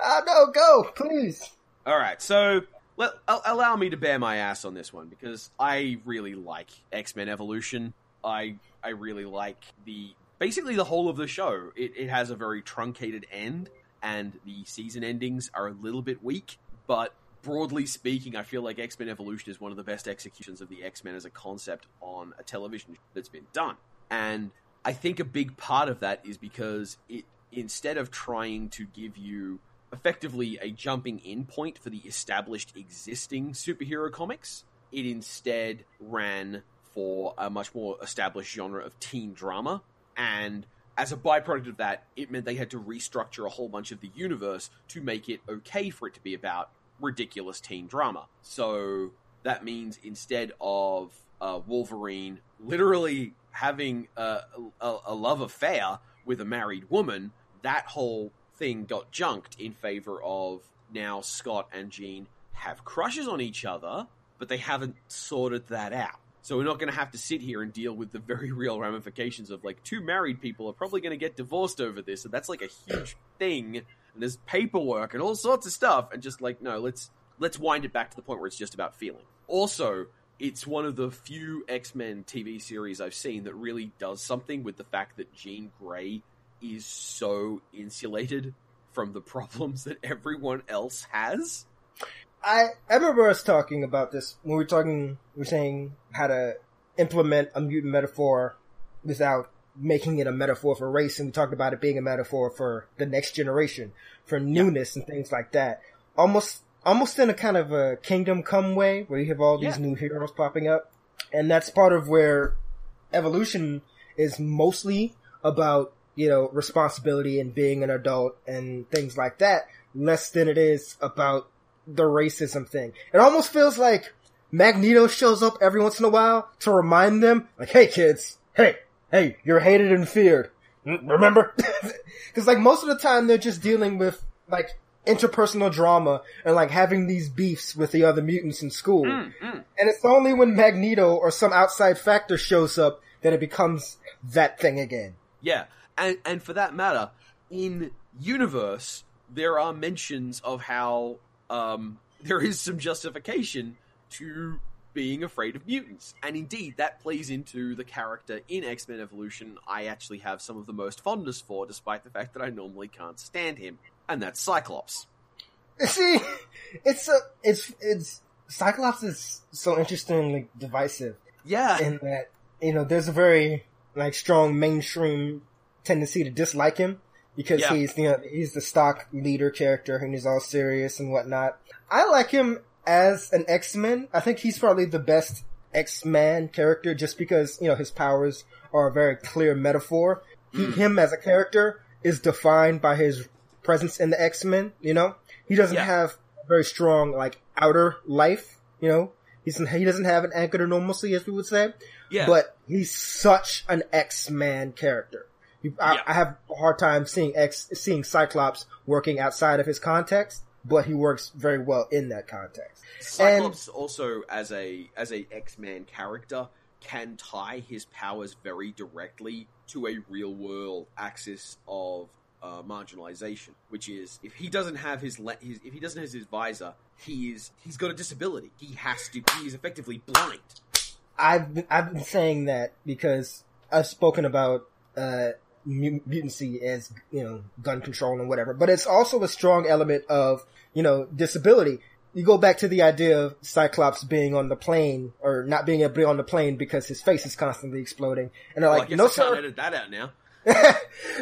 [SPEAKER 2] Ah, no, go please.
[SPEAKER 1] All right, so let, al- allow me to bear my ass on this one because I really like X Men Evolution. I I really like the basically the whole of the show. It, it has a very truncated end, and the season endings are a little bit weak. But broadly speaking, I feel like X Men Evolution is one of the best executions of the X Men as a concept on a television that's been done. And I think a big part of that is because it instead of trying to give you effectively a jumping in point for the established existing superhero comics, it instead ran for a much more established genre of teen drama. And as a byproduct of that, it meant they had to restructure a whole bunch of the universe to make it okay for it to be about ridiculous teen drama. So that means instead of uh, Wolverine literally having a, a, a love affair with a married woman, that whole thing got junked in favor of now Scott and Jean have crushes on each other, but they haven't sorted that out. So we're not going to have to sit here and deal with the very real ramifications of like two married people are probably going to get divorced over this, and that's like a huge thing. And there's paperwork and all sorts of stuff, and just like no, let's let's wind it back to the point where it's just about feeling. Also, it's one of the few X Men TV series I've seen that really does something with the fact that Jean Grey is so insulated from the problems that everyone else has.
[SPEAKER 2] I I remember us talking about this when we were talking. We were saying how to implement a mutant metaphor without making it a metaphor for race, and we talked about it being a metaphor for the next generation, for newness and things like that. Almost almost in a kind of a Kingdom Come way, where you have all these
[SPEAKER 1] Yeah.
[SPEAKER 2] new heroes popping up, and that's part of where evolution is mostly about you know responsibility and being an adult and things like that less than it is about the racism thing. It almost feels like Magneto shows up every once in a while to remind them, like, hey kids, hey, hey, you're hated and feared. Remember? Cause like most of the time they're just dealing with like interpersonal drama and like having these beefs with the other mutants in school.
[SPEAKER 1] Mm, mm.
[SPEAKER 2] And it's only when Magneto or some outside factor shows up that it becomes that thing again.
[SPEAKER 1] Yeah, and and for that matter, in universe there are mentions of how um, there is some justification to being afraid of mutants, and indeed that plays into the character in X Men Evolution. I actually have some of the most fondness for, despite the fact that I normally can't stand him, and that's Cyclops.
[SPEAKER 2] See, it's a, it's, it's, Cyclops is so interestingly divisive
[SPEAKER 1] Yeah,
[SPEAKER 2] in that, you know, there's a very, like, strong mainstream tendency to dislike him because
[SPEAKER 1] Yeah.
[SPEAKER 2] he's, you know, he's the stock leader character and he's all serious and whatnot. I like him as an X-Men. I think he's probably the best X-Man character just because, you know, his powers are a very clear metaphor. He, hmm. him as a character is defined by his presence in the X-Men, you know? He doesn't
[SPEAKER 1] Yeah.
[SPEAKER 2] have a very strong, like, outer life, you know? He's, he doesn't have an anchor to normalcy, as we would say.
[SPEAKER 1] yeah,
[SPEAKER 2] But he's such an X-Man character. I,
[SPEAKER 1] Yeah.
[SPEAKER 2] I have a hard time seeing X, seeing Cyclops working outside of his context, but he works very well in that context.
[SPEAKER 1] Cyclops also as a as a X Man character can tie his powers very directly to a real world axis of uh, marginalization, which is if he doesn't have his, le- his if he doesn't have his visor, he is he's got a disability. He has to. He is effectively blind.
[SPEAKER 2] I've been, I've been saying that because I've spoken about uh, mutancy as you know gun control and whatever, but it's also a strong element of you know disability. You go back to the idea of Cyclops being on the plane or not being able to be on the plane because his face is constantly exploding, and they're
[SPEAKER 1] Well, I
[SPEAKER 2] like, "No,
[SPEAKER 1] I
[SPEAKER 2] sir."
[SPEAKER 1] edit that out now.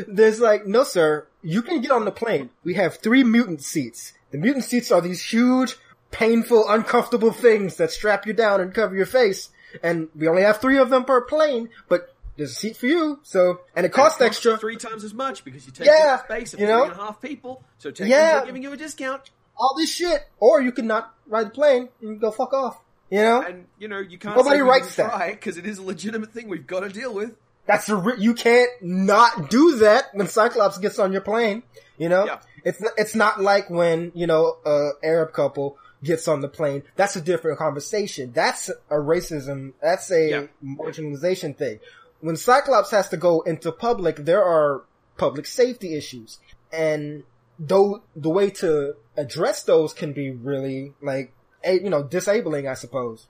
[SPEAKER 2] There's like, "No, sir. You can get on the plane. We have three mutant seats. The mutant seats are these huge, painful, uncomfortable things that strap you down and cover your face." and we only have three of them per plane, but there's a seat for you, so, and it costs
[SPEAKER 1] And it
[SPEAKER 2] extra.
[SPEAKER 1] three times as much because you take
[SPEAKER 2] Yeah,
[SPEAKER 1] up space of
[SPEAKER 2] you
[SPEAKER 1] three
[SPEAKER 2] know?
[SPEAKER 1] and a half people. So technically,
[SPEAKER 2] Yeah.
[SPEAKER 1] giving you a discount,
[SPEAKER 2] all this shit, or you can not ride the plane and go fuck off. You know,
[SPEAKER 1] and you know you can't.
[SPEAKER 2] Nobody
[SPEAKER 1] say
[SPEAKER 2] writes that.
[SPEAKER 1] because it is a legitimate thing we've got to deal with.
[SPEAKER 2] that's a re- you can't not do that when Cyclops gets on your plane. You know,
[SPEAKER 1] Yeah.
[SPEAKER 2] it's it's not like when you know a Arab couple gets on the plane. That's a different conversation. That's a racism. That's a
[SPEAKER 1] Yeah.
[SPEAKER 2] marginalization thing. When Cyclops has to go into public, there are public safety issues, and though the way to address those can be really like a, you know disabling, I suppose.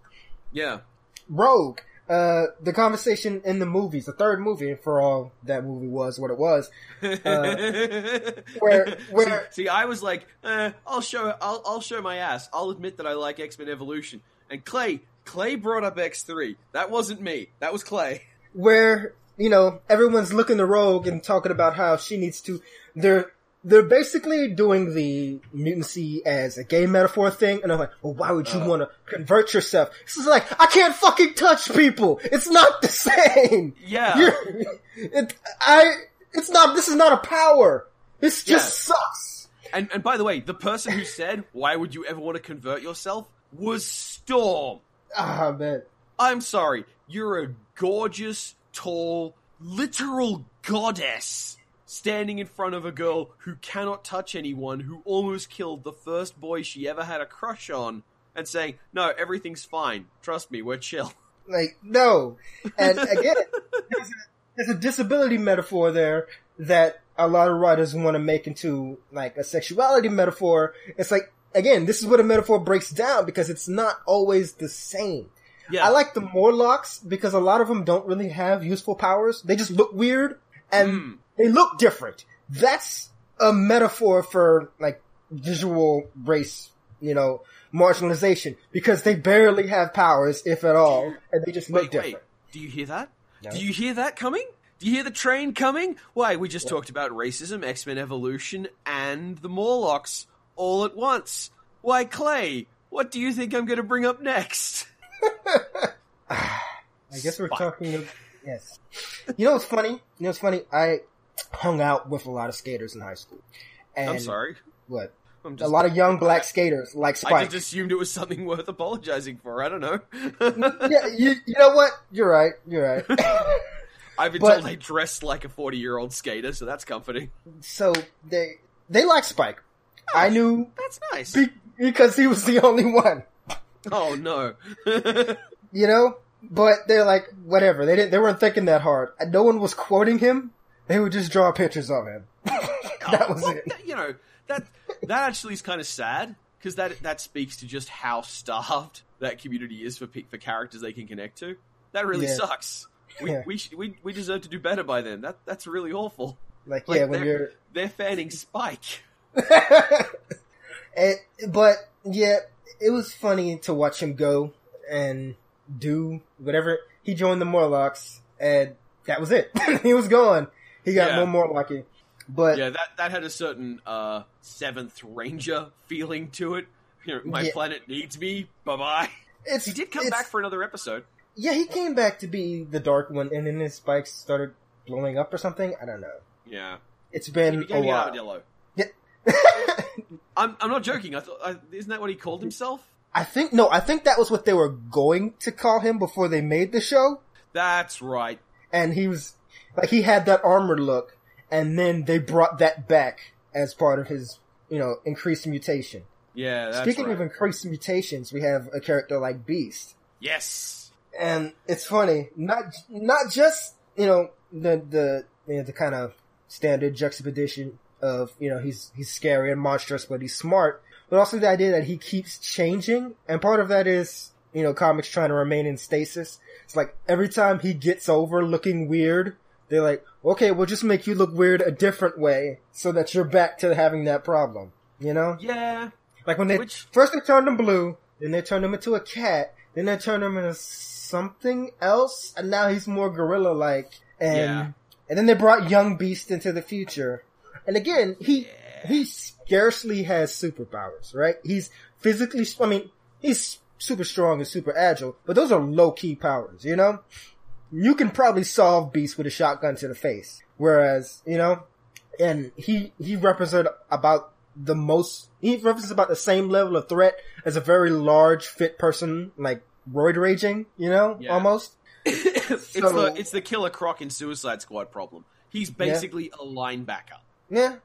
[SPEAKER 1] Yeah.
[SPEAKER 2] Rogue. Uh, the conversation in the movies, the third movie, for all that movie was what it was, where- where-
[SPEAKER 1] see, see, I was like, eh, I'll show, I'll, I'll show my ass. I'll admit that I like X Men Evolution. And Clay, Clay brought up X three. That wasn't me. That was Clay.
[SPEAKER 2] Where, you know, everyone's looking to Rogue and talking about how she needs to, they're, they're basically doing the mutancy as a gay metaphor thing, and I'm like, well, why would you
[SPEAKER 1] Uh.
[SPEAKER 2] want to convert yourself? This is like, I can't fucking touch people! It's not the same!
[SPEAKER 1] Yeah.
[SPEAKER 2] You're, it, I, it's not, this is not a power! This just
[SPEAKER 1] Yeah.
[SPEAKER 2] sucks!
[SPEAKER 1] And and by the way, the person who said, "Why would you ever want to convert yourself?" was Storm.
[SPEAKER 2] Ah, man.
[SPEAKER 1] I'm sorry, you're a gorgeous, tall, literal goddess standing in front of a girl who cannot touch anyone, who almost killed the first boy she ever had a crush on, and saying, "No, everything's fine. Trust me, we're chill."
[SPEAKER 2] Like, no. And again, there's a, there's a disability metaphor there that a lot of writers want to make into like a sexuality metaphor. It's like, again, this is where the metaphor breaks down because it's not always the same.
[SPEAKER 1] Yeah,
[SPEAKER 2] I like the Morlocks because a lot of them don't really have useful powers. They just look weird and
[SPEAKER 1] Mm.
[SPEAKER 2] they look different. That's a metaphor for like visual race, you know, marginalization because they barely have powers, if at all, and they just look
[SPEAKER 1] Wait,
[SPEAKER 2] different.
[SPEAKER 1] wait. Do you hear that?
[SPEAKER 2] No.
[SPEAKER 1] Do you hear that coming? Do you hear the train coming? Why, we just talked about racism, X Men Evolution, and the Morlocks all at once. Why, Clay, what do you think I'm going to bring up next?
[SPEAKER 2] I guess we're talking. Of, yes. You know what's funny? You know what's funny? I hung out with a lot of skaters in high school. And
[SPEAKER 1] I'm sorry.
[SPEAKER 2] What?
[SPEAKER 1] I'm just, A
[SPEAKER 2] lot of young black skaters like Spike.
[SPEAKER 1] I just assumed it was something worth apologizing for. I don't know.
[SPEAKER 2] yeah, you, you know what? You're right. You're right.
[SPEAKER 1] I've been
[SPEAKER 2] But-
[SPEAKER 1] told they dressed like a 40 year old skater, so that's comforting.
[SPEAKER 2] so they they like Spike. Oh, I knew
[SPEAKER 1] That's nice.
[SPEAKER 2] be, because he was the only one.
[SPEAKER 1] oh no.
[SPEAKER 2] You know, but they're like whatever. They didn't. They weren't thinking that hard. No one was quoting him. They would just draw pictures of him. Oh, that was
[SPEAKER 1] Well,
[SPEAKER 2] it.
[SPEAKER 1] that- you know that that actually is kind of sad because that that speaks to just how starved that community is for for characters they can connect to. That really
[SPEAKER 2] Yeah.
[SPEAKER 1] sucks. We,
[SPEAKER 2] Yeah.
[SPEAKER 1] we, we we deserve to do better by them. That that's really awful.
[SPEAKER 2] Like,
[SPEAKER 1] Like,
[SPEAKER 2] yeah, when
[SPEAKER 1] they're-
[SPEAKER 2] you're
[SPEAKER 1] They're fanning Spike.
[SPEAKER 2] and, but yeah, it was funny to watch him go and do whatever. He joined the Morlocks, and that was it. he was gone. He got
[SPEAKER 1] Yeah.
[SPEAKER 2] no Morlocky. But
[SPEAKER 1] Yeah, that that had a certain uh seventh ranger feeling to it. You know, my
[SPEAKER 2] Yeah.
[SPEAKER 1] planet needs me. Bye bye. He did come back for another episode.
[SPEAKER 2] Yeah, he came back to be the Dark One, and then his spikes started blowing up or something. I don't know.
[SPEAKER 1] Yeah,
[SPEAKER 2] it's been a while.
[SPEAKER 1] armadillo.
[SPEAKER 2] Yeah.
[SPEAKER 1] I'm I'm not joking. I thought I, isn't that what he called himself?
[SPEAKER 2] I think no, I think that was what they were going to call him before they made the show.
[SPEAKER 1] That's right.
[SPEAKER 2] and he was like he had that armored look, and then they brought that back as part of his you know increased mutation.
[SPEAKER 1] Yeah. That's
[SPEAKER 2] Speaking
[SPEAKER 1] right.
[SPEAKER 2] of increased mutations, we have a character like Beast,
[SPEAKER 1] yes.
[SPEAKER 2] and it's funny not not just you know the the you know, the kind of standard juxtaposition of you know he's he's scary and monstrous, but he's smart, but also the idea that he keeps changing, and part of that is you know comics trying to remain in stasis. It's like every time he gets over looking weird, they're like, okay, we'll just make you look weird a different way so that you're back to having that problem. You know,
[SPEAKER 1] Yeah.
[SPEAKER 2] like when they
[SPEAKER 1] Which-
[SPEAKER 2] first they turned him blue, then they turned him into a cat, then they turned him into something else, and now he's more gorilla like. And
[SPEAKER 1] Yeah.
[SPEAKER 2] and then they brought young Beast into the future, and again he he scarcely has superpowers, right? He's physically, I mean, he's super strong and super agile, but those are low key powers, you know. You can probably solve Beast with a shotgun to the face, whereas you know, and he he represents about the most he represents about the same level of threat as a very large fit person like roid raging you know
[SPEAKER 1] Yeah.
[SPEAKER 2] almost
[SPEAKER 1] it's
[SPEAKER 2] So-
[SPEAKER 1] the it's the Killer Croc in Suicide Squad problem. He's basically a linebacker.
[SPEAKER 2] Yeah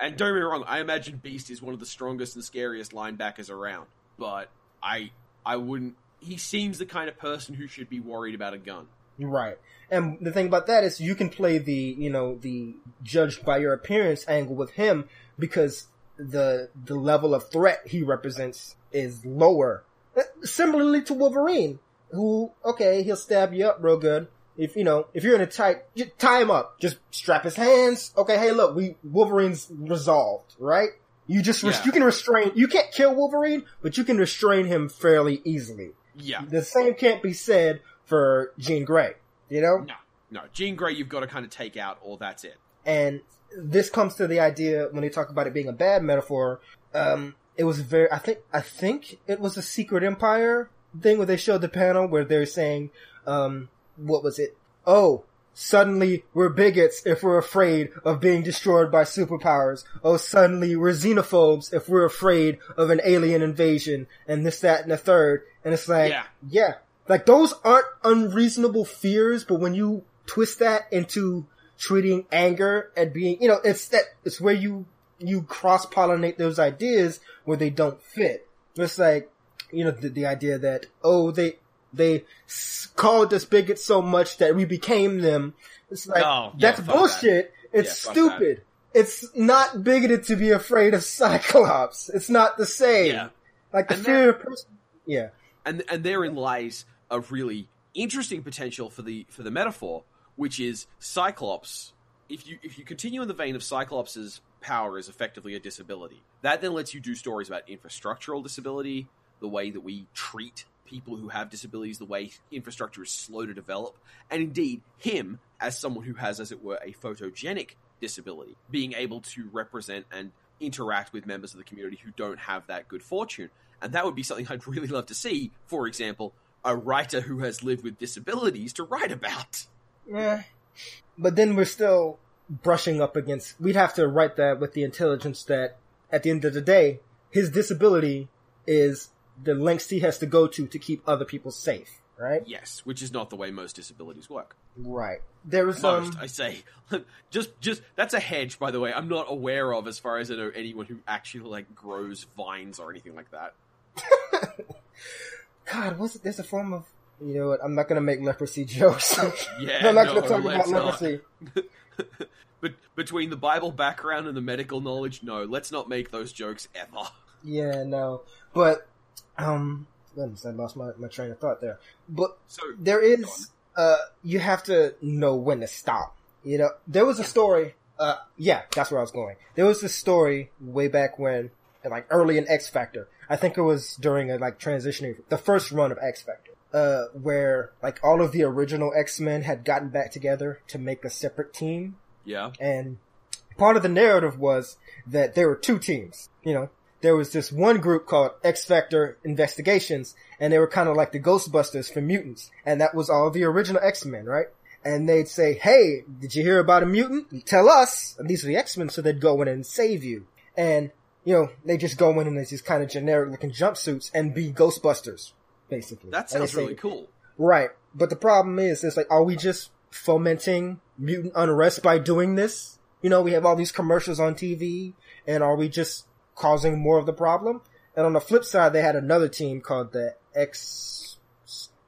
[SPEAKER 1] And don't get me wrong, I imagine Beast is one of the strongest and scariest linebackers around. But I I wouldn't he seems the kind of person who should be worried about a gun.
[SPEAKER 2] right and the thing about that is you can play the you know the judged by your appearance angle with him because the the level of threat he represents is lower Uh, similarly to wolverine who okay he'll stab you up real good if you know if you're in a tight just tie him up just strap his hands okay hey look we wolverine's resolved right you just
[SPEAKER 1] Yeah.
[SPEAKER 2] you can restrain you can't kill wolverine but you can restrain him fairly easily
[SPEAKER 1] Yeah.
[SPEAKER 2] the same can't be said for Jean Grey, you know?
[SPEAKER 1] No. No. Jean Grey you've got to kind of take out or that's it.
[SPEAKER 2] And this comes to the idea when they talk about it being a bad metaphor. Um, it was very, I think, I think it was a Secret Empire thing where they showed the panel where they're saying, um, what was it? Oh, suddenly we're bigots if we're afraid of being destroyed by superpowers. Oh, suddenly we're xenophobes if we're afraid of an alien invasion and this, that, and the third. And it's like,
[SPEAKER 1] Yeah.
[SPEAKER 2] yeah, like those aren't unreasonable fears, but when you twist that into treating anger and being, you know, it's that, it's where you, you cross pollinate those ideas where they don't fit. It's like, you know, the, the idea that, oh, they, they s- called us bigots so much that we became them. It's like,
[SPEAKER 1] No,
[SPEAKER 2] that's bullshit. It's
[SPEAKER 1] Yeah,
[SPEAKER 2] stupid. It's not bigoted to be afraid of Cyclops. It's not the same.
[SPEAKER 1] Yeah.
[SPEAKER 2] Like the
[SPEAKER 1] And
[SPEAKER 2] fear of person. Yeah.
[SPEAKER 1] and and therein lies a really interesting potential for the for the metaphor, which is Cyclops. If you if you continue in the vein of Cyclops's power is effectively a disability, that then lets you do stories about infrastructural disability, the way that we treat people who have disabilities, the way infrastructure is slow to develop, and indeed him as someone who has, as it were, a photogenic disability, being able to represent and interact with members of the community who don't have that good fortune. And that would be something I'd really love to see, for example, a writer who has lived with disabilities to write about.
[SPEAKER 2] Yeah. But then we're still brushing up against, we'd have to write that with the intelligence that at the end of the day, his disability is the lengths he has to go to to keep other people safe, right?
[SPEAKER 1] Yes, which is not the way most disabilities work.
[SPEAKER 2] Right. There was
[SPEAKER 1] Most,
[SPEAKER 2] um,
[SPEAKER 1] I say, just just that's a hedge, by the way. I'm not aware of as far as I know anyone who actually like grows vines or anything like that.
[SPEAKER 2] God, what's there's a form of you know what? I'm not gonna make leprosy jokes.
[SPEAKER 1] Yeah,
[SPEAKER 2] I'm not
[SPEAKER 1] no,
[SPEAKER 2] gonna talk about
[SPEAKER 1] not.
[SPEAKER 2] leprosy.
[SPEAKER 1] But between the Bible background and the medical knowledge, no, let's not make those jokes ever.
[SPEAKER 2] Yeah, no. But um goodness, I lost my, my train of thought there. But
[SPEAKER 1] So
[SPEAKER 2] there is uh you have to know when to stop. You know, there was a story uh yeah, that's where I was going. There was this story way back when like early in X Factor. I think it was during a like transitioning the first run of X Factor. Uh where like all of the original X-Men had gotten back together to make a separate team
[SPEAKER 1] yeah,
[SPEAKER 2] and part of the narrative was that there were two teams. You know, there was this one group called X Factor Investigations, and they were kind of like the Ghostbusters for mutants, and that was all the original X Men, right? And they'd say, "Hey, did you hear about a mutant? Tell us." And these are the X Men, so they'd go in and save you. And you know, they just go in in these kind of generic looking jumpsuits and be Ghostbusters, basically.
[SPEAKER 1] that sounds really cool.
[SPEAKER 2] Right. But the problem is, it's like, are we just fomenting mutant unrest by doing this? You know, we have all these commercials on TV, and are we just causing more of the problem? And on the flip side, they had another team called the X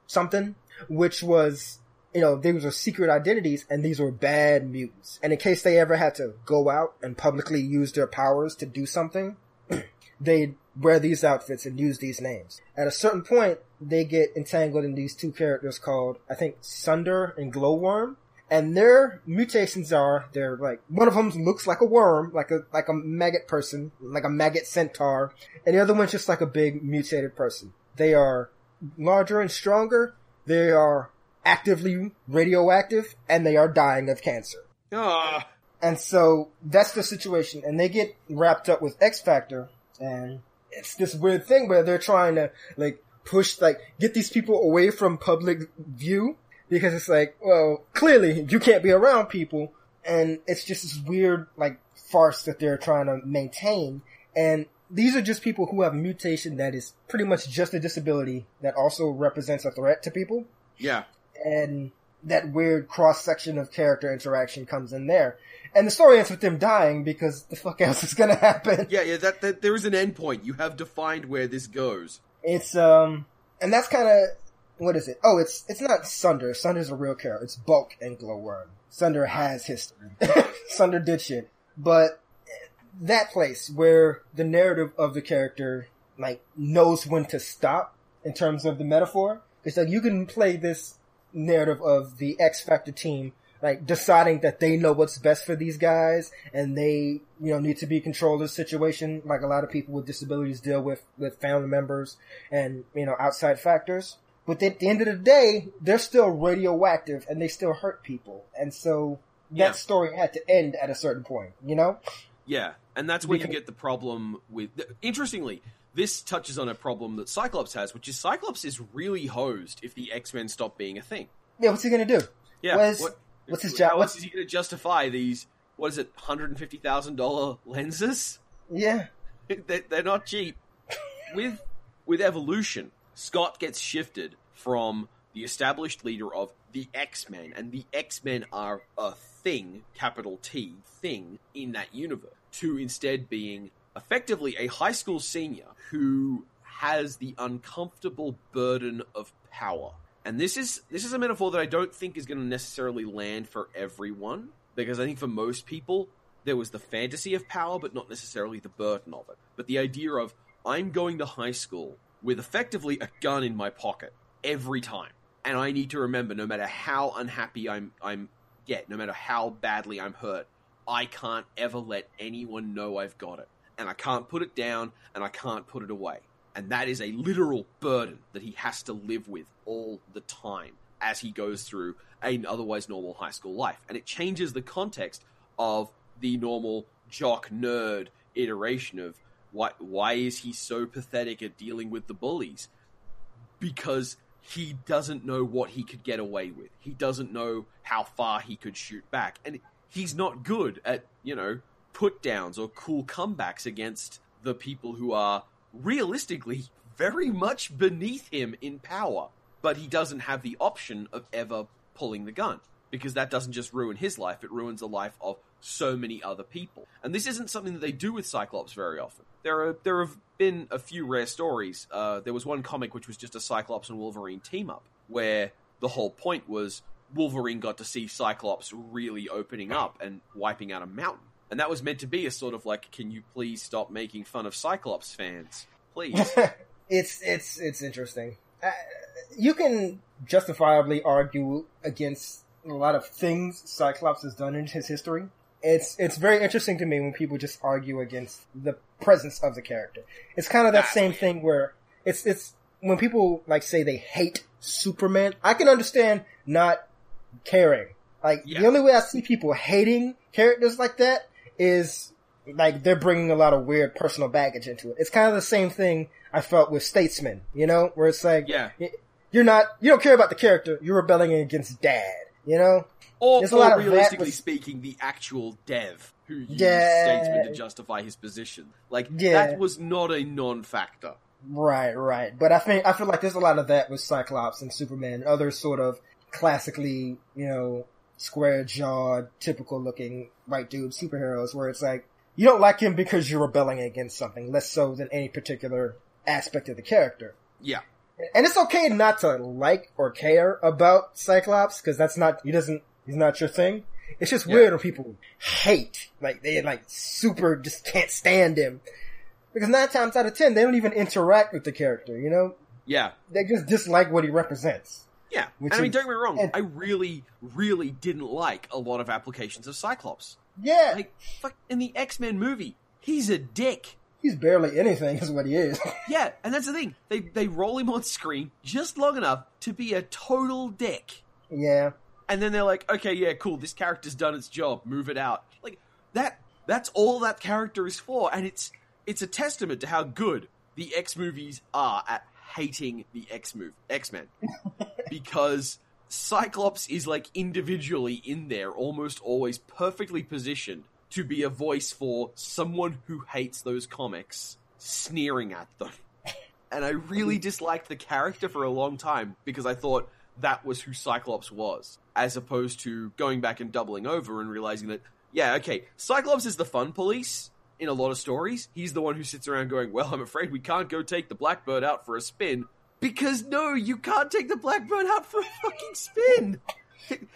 [SPEAKER 2] something, which was, you know, these were secret identities, and these were bad mutants. And in case they ever had to go out and publicly use their powers to do something, they'd wear these outfits and use these names. At a certain point, they get entangled in these two characters called, I think, Sunder and Glowworm. And their mutations are, they're like, one of them looks like a worm, like a, like a maggot person, like a maggot centaur, and the other one's just like a big mutated person. They are larger and stronger, they are actively radioactive, and they are dying of cancer.
[SPEAKER 1] Ah,
[SPEAKER 2] And so that's the situation. And they get wrapped up with X Factor and it's this weird thing where they're trying to like push, like get these people away from public view because it's like, well, clearly you can't be around people. And it's just this weird like farce that they're trying to maintain. And these are just people who have a mutation that is pretty much just a disability that also represents a threat to people
[SPEAKER 1] yeah,
[SPEAKER 2] and that weird cross section of character interaction comes in there. And the story ends with them dying because the fuck else is gonna happen?
[SPEAKER 1] yeah, yeah. That, that there is an end point. You have defined where this goes.
[SPEAKER 2] It's um, and that's kind of what is it? Oh, it's it's not Sunder. Sunder's a real character. It's Bulk and Glowworm. Sunder has history. Sunder did shit, but that place where the narrative of the character like knows when to stop in terms of the metaphor. It's like you can play this narrative of the X Factor team like deciding that they know what's best for these guys and they, you know, need to be in control of the situation like a lot of people with disabilities deal with with family members and, you know, outside factors. But at the end of the day, they're still radioactive and they still hurt people. And so that
[SPEAKER 1] Yeah.
[SPEAKER 2] story had to end at a certain point, you know?
[SPEAKER 1] Yeah, and that's where you get the problem with. Interestingly, this touches on a problem that Cyclops has, which is Cyclops is really hosed if the X Men stop being a thing.
[SPEAKER 2] Yeah, what's he gonna do?
[SPEAKER 1] Yeah,
[SPEAKER 2] What what's his
[SPEAKER 1] How
[SPEAKER 2] job?
[SPEAKER 1] else
[SPEAKER 2] What's
[SPEAKER 1] is he going to justify these? What is it? Hundred and fifty thousand dollar lenses?
[SPEAKER 2] yeah?
[SPEAKER 1] they're, they're not cheap. With with evolution, Scott gets shifted from the established leader of the X Men, and the X Men are a thing, capital T thing in that universe, to instead being effectively a high school senior who has the uncomfortable burden of power. And this is this is a metaphor that I don't think is going to necessarily land for everyone because I think for most people there was the fantasy of power, but not necessarily the burden of it. But the idea of I'm going to high school with effectively a gun in my pocket every time, and I need to remember no matter how unhappy I'm I'm get, no matter how badly I'm hurt, I can't ever let anyone know I've got it, and I can't put it down, and I can't put it away. And that is a literal burden that he has to live with all the time as he goes through an otherwise normal high school life. And it changes the context of the normal jock nerd iteration of why why is he so pathetic at dealing with the bullies? Because he doesn't know what he could get away with. He doesn't know how far he could shoot back. And he's not good at, you know, put downs or cool comebacks against the people who are realistically very much beneath him in power. But he doesn't have the option of ever pulling the gun because that doesn't just ruin his life, it ruins the life of so many other people. And this isn't something that they do with Cyclops very often. There are there have been a few rare stories. Uh, there was one comic which was just a Cyclops and Wolverine team up, where the whole point was Wolverine got to see Cyclops really opening up and wiping out a mountain. And that was meant to be a sort of like, can you please stop making fun of Cyclops fans? Please.
[SPEAKER 2] it's it's it's interesting. Uh, you can justifiably argue against a lot of things Cyclops has done in his history. It's it's very interesting to me when people just argue against the presence of the character. It's kind of that same thing where it's it's when people like say they hate Superman. I can understand not caring. Like
[SPEAKER 1] Yeah.
[SPEAKER 2] the only way I see people hating characters like that is like they're bringing a lot of weird personal baggage into it. It's kind of the same thing I felt with Statesman, you know, where it's like
[SPEAKER 1] Yeah.
[SPEAKER 2] you're not you don't care about the character, you're rebelling against Dad, you know.
[SPEAKER 1] Or,
[SPEAKER 2] There's a lot of
[SPEAKER 1] realistically speaking, the actual dev who used
[SPEAKER 2] Yeah.
[SPEAKER 1] Statesman to justify his position. Like,
[SPEAKER 2] Yeah.
[SPEAKER 1] that was not a non-factor.
[SPEAKER 2] Right, right. But I think I feel like there's a lot of that with Cyclops and Superman and other sort of classically, you know, square jawed, typical looking white dude superheroes where it's like you don't like him because you're rebelling against something, less so than any particular aspect of the character.
[SPEAKER 1] Yeah.
[SPEAKER 2] And it's okay not to like or care about Cyclops because that's not he doesn't he's not your thing. It's just
[SPEAKER 1] Yeah.
[SPEAKER 2] weird when people hate like they like super just can't stand him because nine times out of ten they don't even interact with the character. You know,
[SPEAKER 1] Yeah.
[SPEAKER 2] they just dislike what he represents.
[SPEAKER 1] Yeah.
[SPEAKER 2] Which
[SPEAKER 1] I mean, don't get me wrong.
[SPEAKER 2] and-
[SPEAKER 1] I really, really didn't like a lot of applications of Cyclops.
[SPEAKER 2] Yeah,
[SPEAKER 1] Like, fuck, in the X-Men movie, he's a dick.
[SPEAKER 2] He's barely anything, is what he is.
[SPEAKER 1] Yeah, and that's the thing. They they roll him on screen just long enough to be a total dick.
[SPEAKER 2] yeah,
[SPEAKER 1] and then they're like, okay, yeah, cool, this character's done its job, move it out. Like that that's all that character is for, and it's it's a testament to how good the X movies are at hating the X move X Men. because Cyclops is like individually in there, almost always perfectly positioned to be a voice for someone who hates those comics, sneering at them. And I really disliked the character for a long time because I thought that was who Cyclops was, as opposed to going back and doubling over and realizing that, yeah, okay, Cyclops is the fun police in a lot of stories. He's the one who sits around going, well, I'm afraid we can't go take the Blackbird out for a spin. Because no, you can't take the Blackbird out for a fucking spin.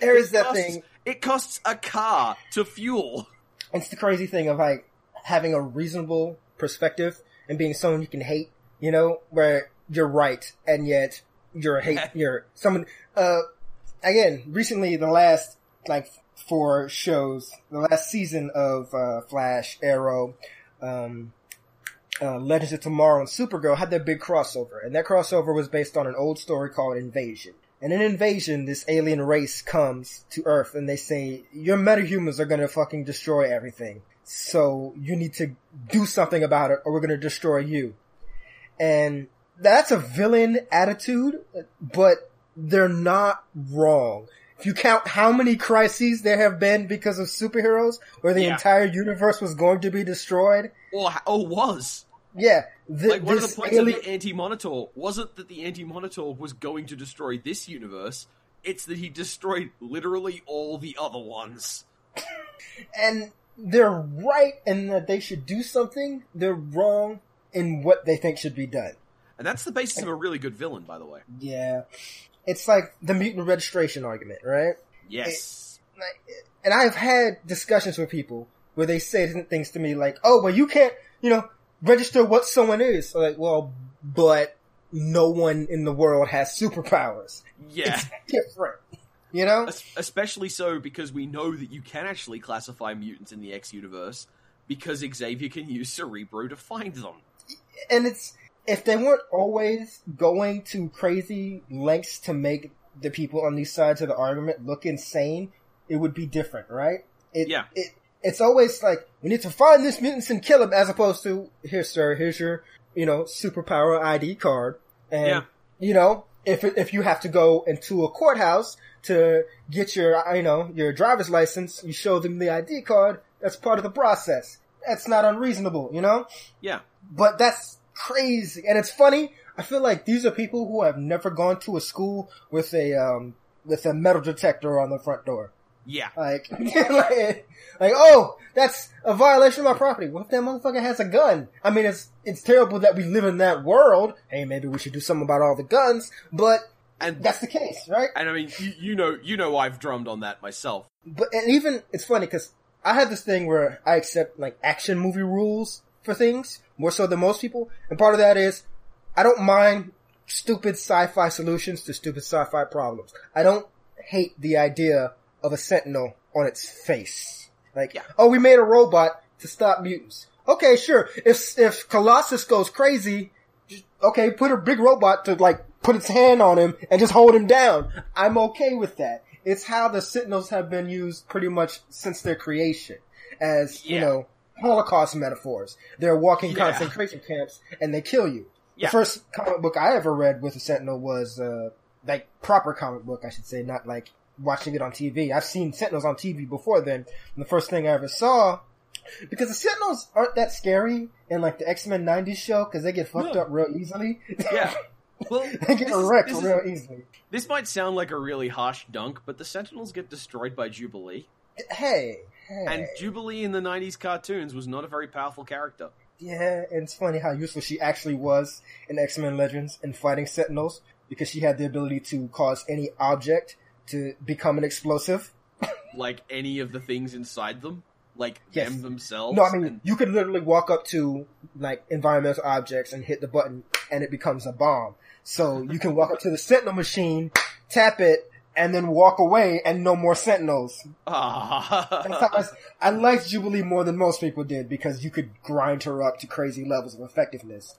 [SPEAKER 2] There is that
[SPEAKER 1] costs-
[SPEAKER 2] thing.
[SPEAKER 1] It costs a car to fuel.
[SPEAKER 2] It's the crazy thing of like having a reasonable perspective and being someone you can hate, you know, where you're right and yet you're a hate, you're someone, uh, again, recently the last like four shows, the last season of, uh, Flash, Arrow, um, uh, Legends of Tomorrow and Supergirl had their big crossover, and that crossover was based on an old story called Invasion. And in Invasion, this alien race comes to Earth and they say, your metahumans are gonna fucking destroy everything. So you need to do something about it or we're gonna destroy you. And that's a villain attitude, but they're not wrong. If you count how many crises there have been because of superheroes, where the
[SPEAKER 1] Yeah.
[SPEAKER 2] entire universe was going to be destroyed,
[SPEAKER 1] Or, or was.
[SPEAKER 2] Yeah, th-
[SPEAKER 1] Like, one of the points
[SPEAKER 2] alien-
[SPEAKER 1] of the Anti-Monitor wasn't that the Anti-Monitor was going to destroy this universe, it's that he destroyed literally all the other ones.
[SPEAKER 2] and they're right in that they should do something. They're wrong in what they think should be done.
[SPEAKER 1] And that's the basis of a really good villain, by the way.
[SPEAKER 2] Yeah, it's like the mutant registration argument, right?
[SPEAKER 1] Yes.
[SPEAKER 2] And I've had discussions with people where they say things to me like, "Oh, well, you can't, you know, register what someone is." Like, well, but no one in the world has superpowers.
[SPEAKER 1] Yeah.
[SPEAKER 2] It's different, you know.
[SPEAKER 1] Especially so because we know that you can actually classify mutants in the X universe because Xavier can use Cerebro to find them.
[SPEAKER 2] and it's if they weren't always going to crazy lengths to make the people on these sides of the argument look insane, it would be different, right? It,
[SPEAKER 1] Yeah.
[SPEAKER 2] It, it's always like we need to find this mutants and kill him, as opposed to here, sir, here's your you know superpower ID card, and
[SPEAKER 1] Yeah.
[SPEAKER 2] you know if if you have to go into a courthouse to get your you know your driver's license, you show them the ID card. That's part of the process. That's not unreasonable, you know.
[SPEAKER 1] Yeah.
[SPEAKER 2] But that's crazy, and it's funny. I feel like these are people who have never gone to a school with a um with a metal detector on the front door.
[SPEAKER 1] Yeah.
[SPEAKER 2] Like, like, like, oh, that's a violation of my property. What if that motherfucker has a gun? I mean, it's, it's terrible that we live in that world. Hey, maybe we should do something about all the guns, but
[SPEAKER 1] And
[SPEAKER 2] that's the case, right?
[SPEAKER 1] and I mean, you, you know, you know, I've drummed on that myself.
[SPEAKER 2] But, and even, it's funny because I have this thing where I accept like action movie rules for things more so than most people. And part of that is I don't mind stupid sci-fi solutions to stupid sci-fi problems. I don't hate the idea of a sentinel on its face. Like,
[SPEAKER 1] Yeah.
[SPEAKER 2] oh, we made a robot to stop mutants. Okay, sure. If, if Colossus goes crazy, just- okay, put a big robot to like put its hand on him and just hold him down. I'm okay with that. It's how the Sentinels have been used pretty much since their creation as, you know, Holocaust metaphors. They're walking
[SPEAKER 1] Yeah.
[SPEAKER 2] concentration camps and they kill you.
[SPEAKER 1] Yeah.
[SPEAKER 2] The first comic book I ever read with a Sentinel was, uh, like proper comic book, I should say, not like watching it on TV. I've seen Sentinels on TV before then. And the first thing I ever saw, because the Sentinels aren't that scary in like the X-Men 90s show, cause they get fucked
[SPEAKER 1] No.
[SPEAKER 2] up real easily.
[SPEAKER 1] Yeah. Well,
[SPEAKER 2] they get
[SPEAKER 1] is-
[SPEAKER 2] wrecked
[SPEAKER 1] this is-
[SPEAKER 2] real easily.
[SPEAKER 1] This might sound like a really harsh dunk, but the Sentinels get destroyed by Jubilee.
[SPEAKER 2] Hey, hey.
[SPEAKER 1] And Jubilee in the 90s cartoons was not a very powerful character.
[SPEAKER 2] Yeah, and it's funny how useful she actually was in X-Men Legends in fighting Sentinels because she had the ability to cause any object to become an explosive.
[SPEAKER 1] Like any of the things inside them. Like
[SPEAKER 2] Yes.
[SPEAKER 1] them themselves.
[SPEAKER 2] No, I mean,
[SPEAKER 1] and-
[SPEAKER 2] you could literally walk up to like environmental objects and hit the button and it becomes a bomb. So you can walk up to the Sentinel machine, tap it, and then walk away and no more Sentinels.
[SPEAKER 1] Ah.
[SPEAKER 2] I, I liked Jubilee more than most people did because you could grind her up to crazy levels of effectiveness.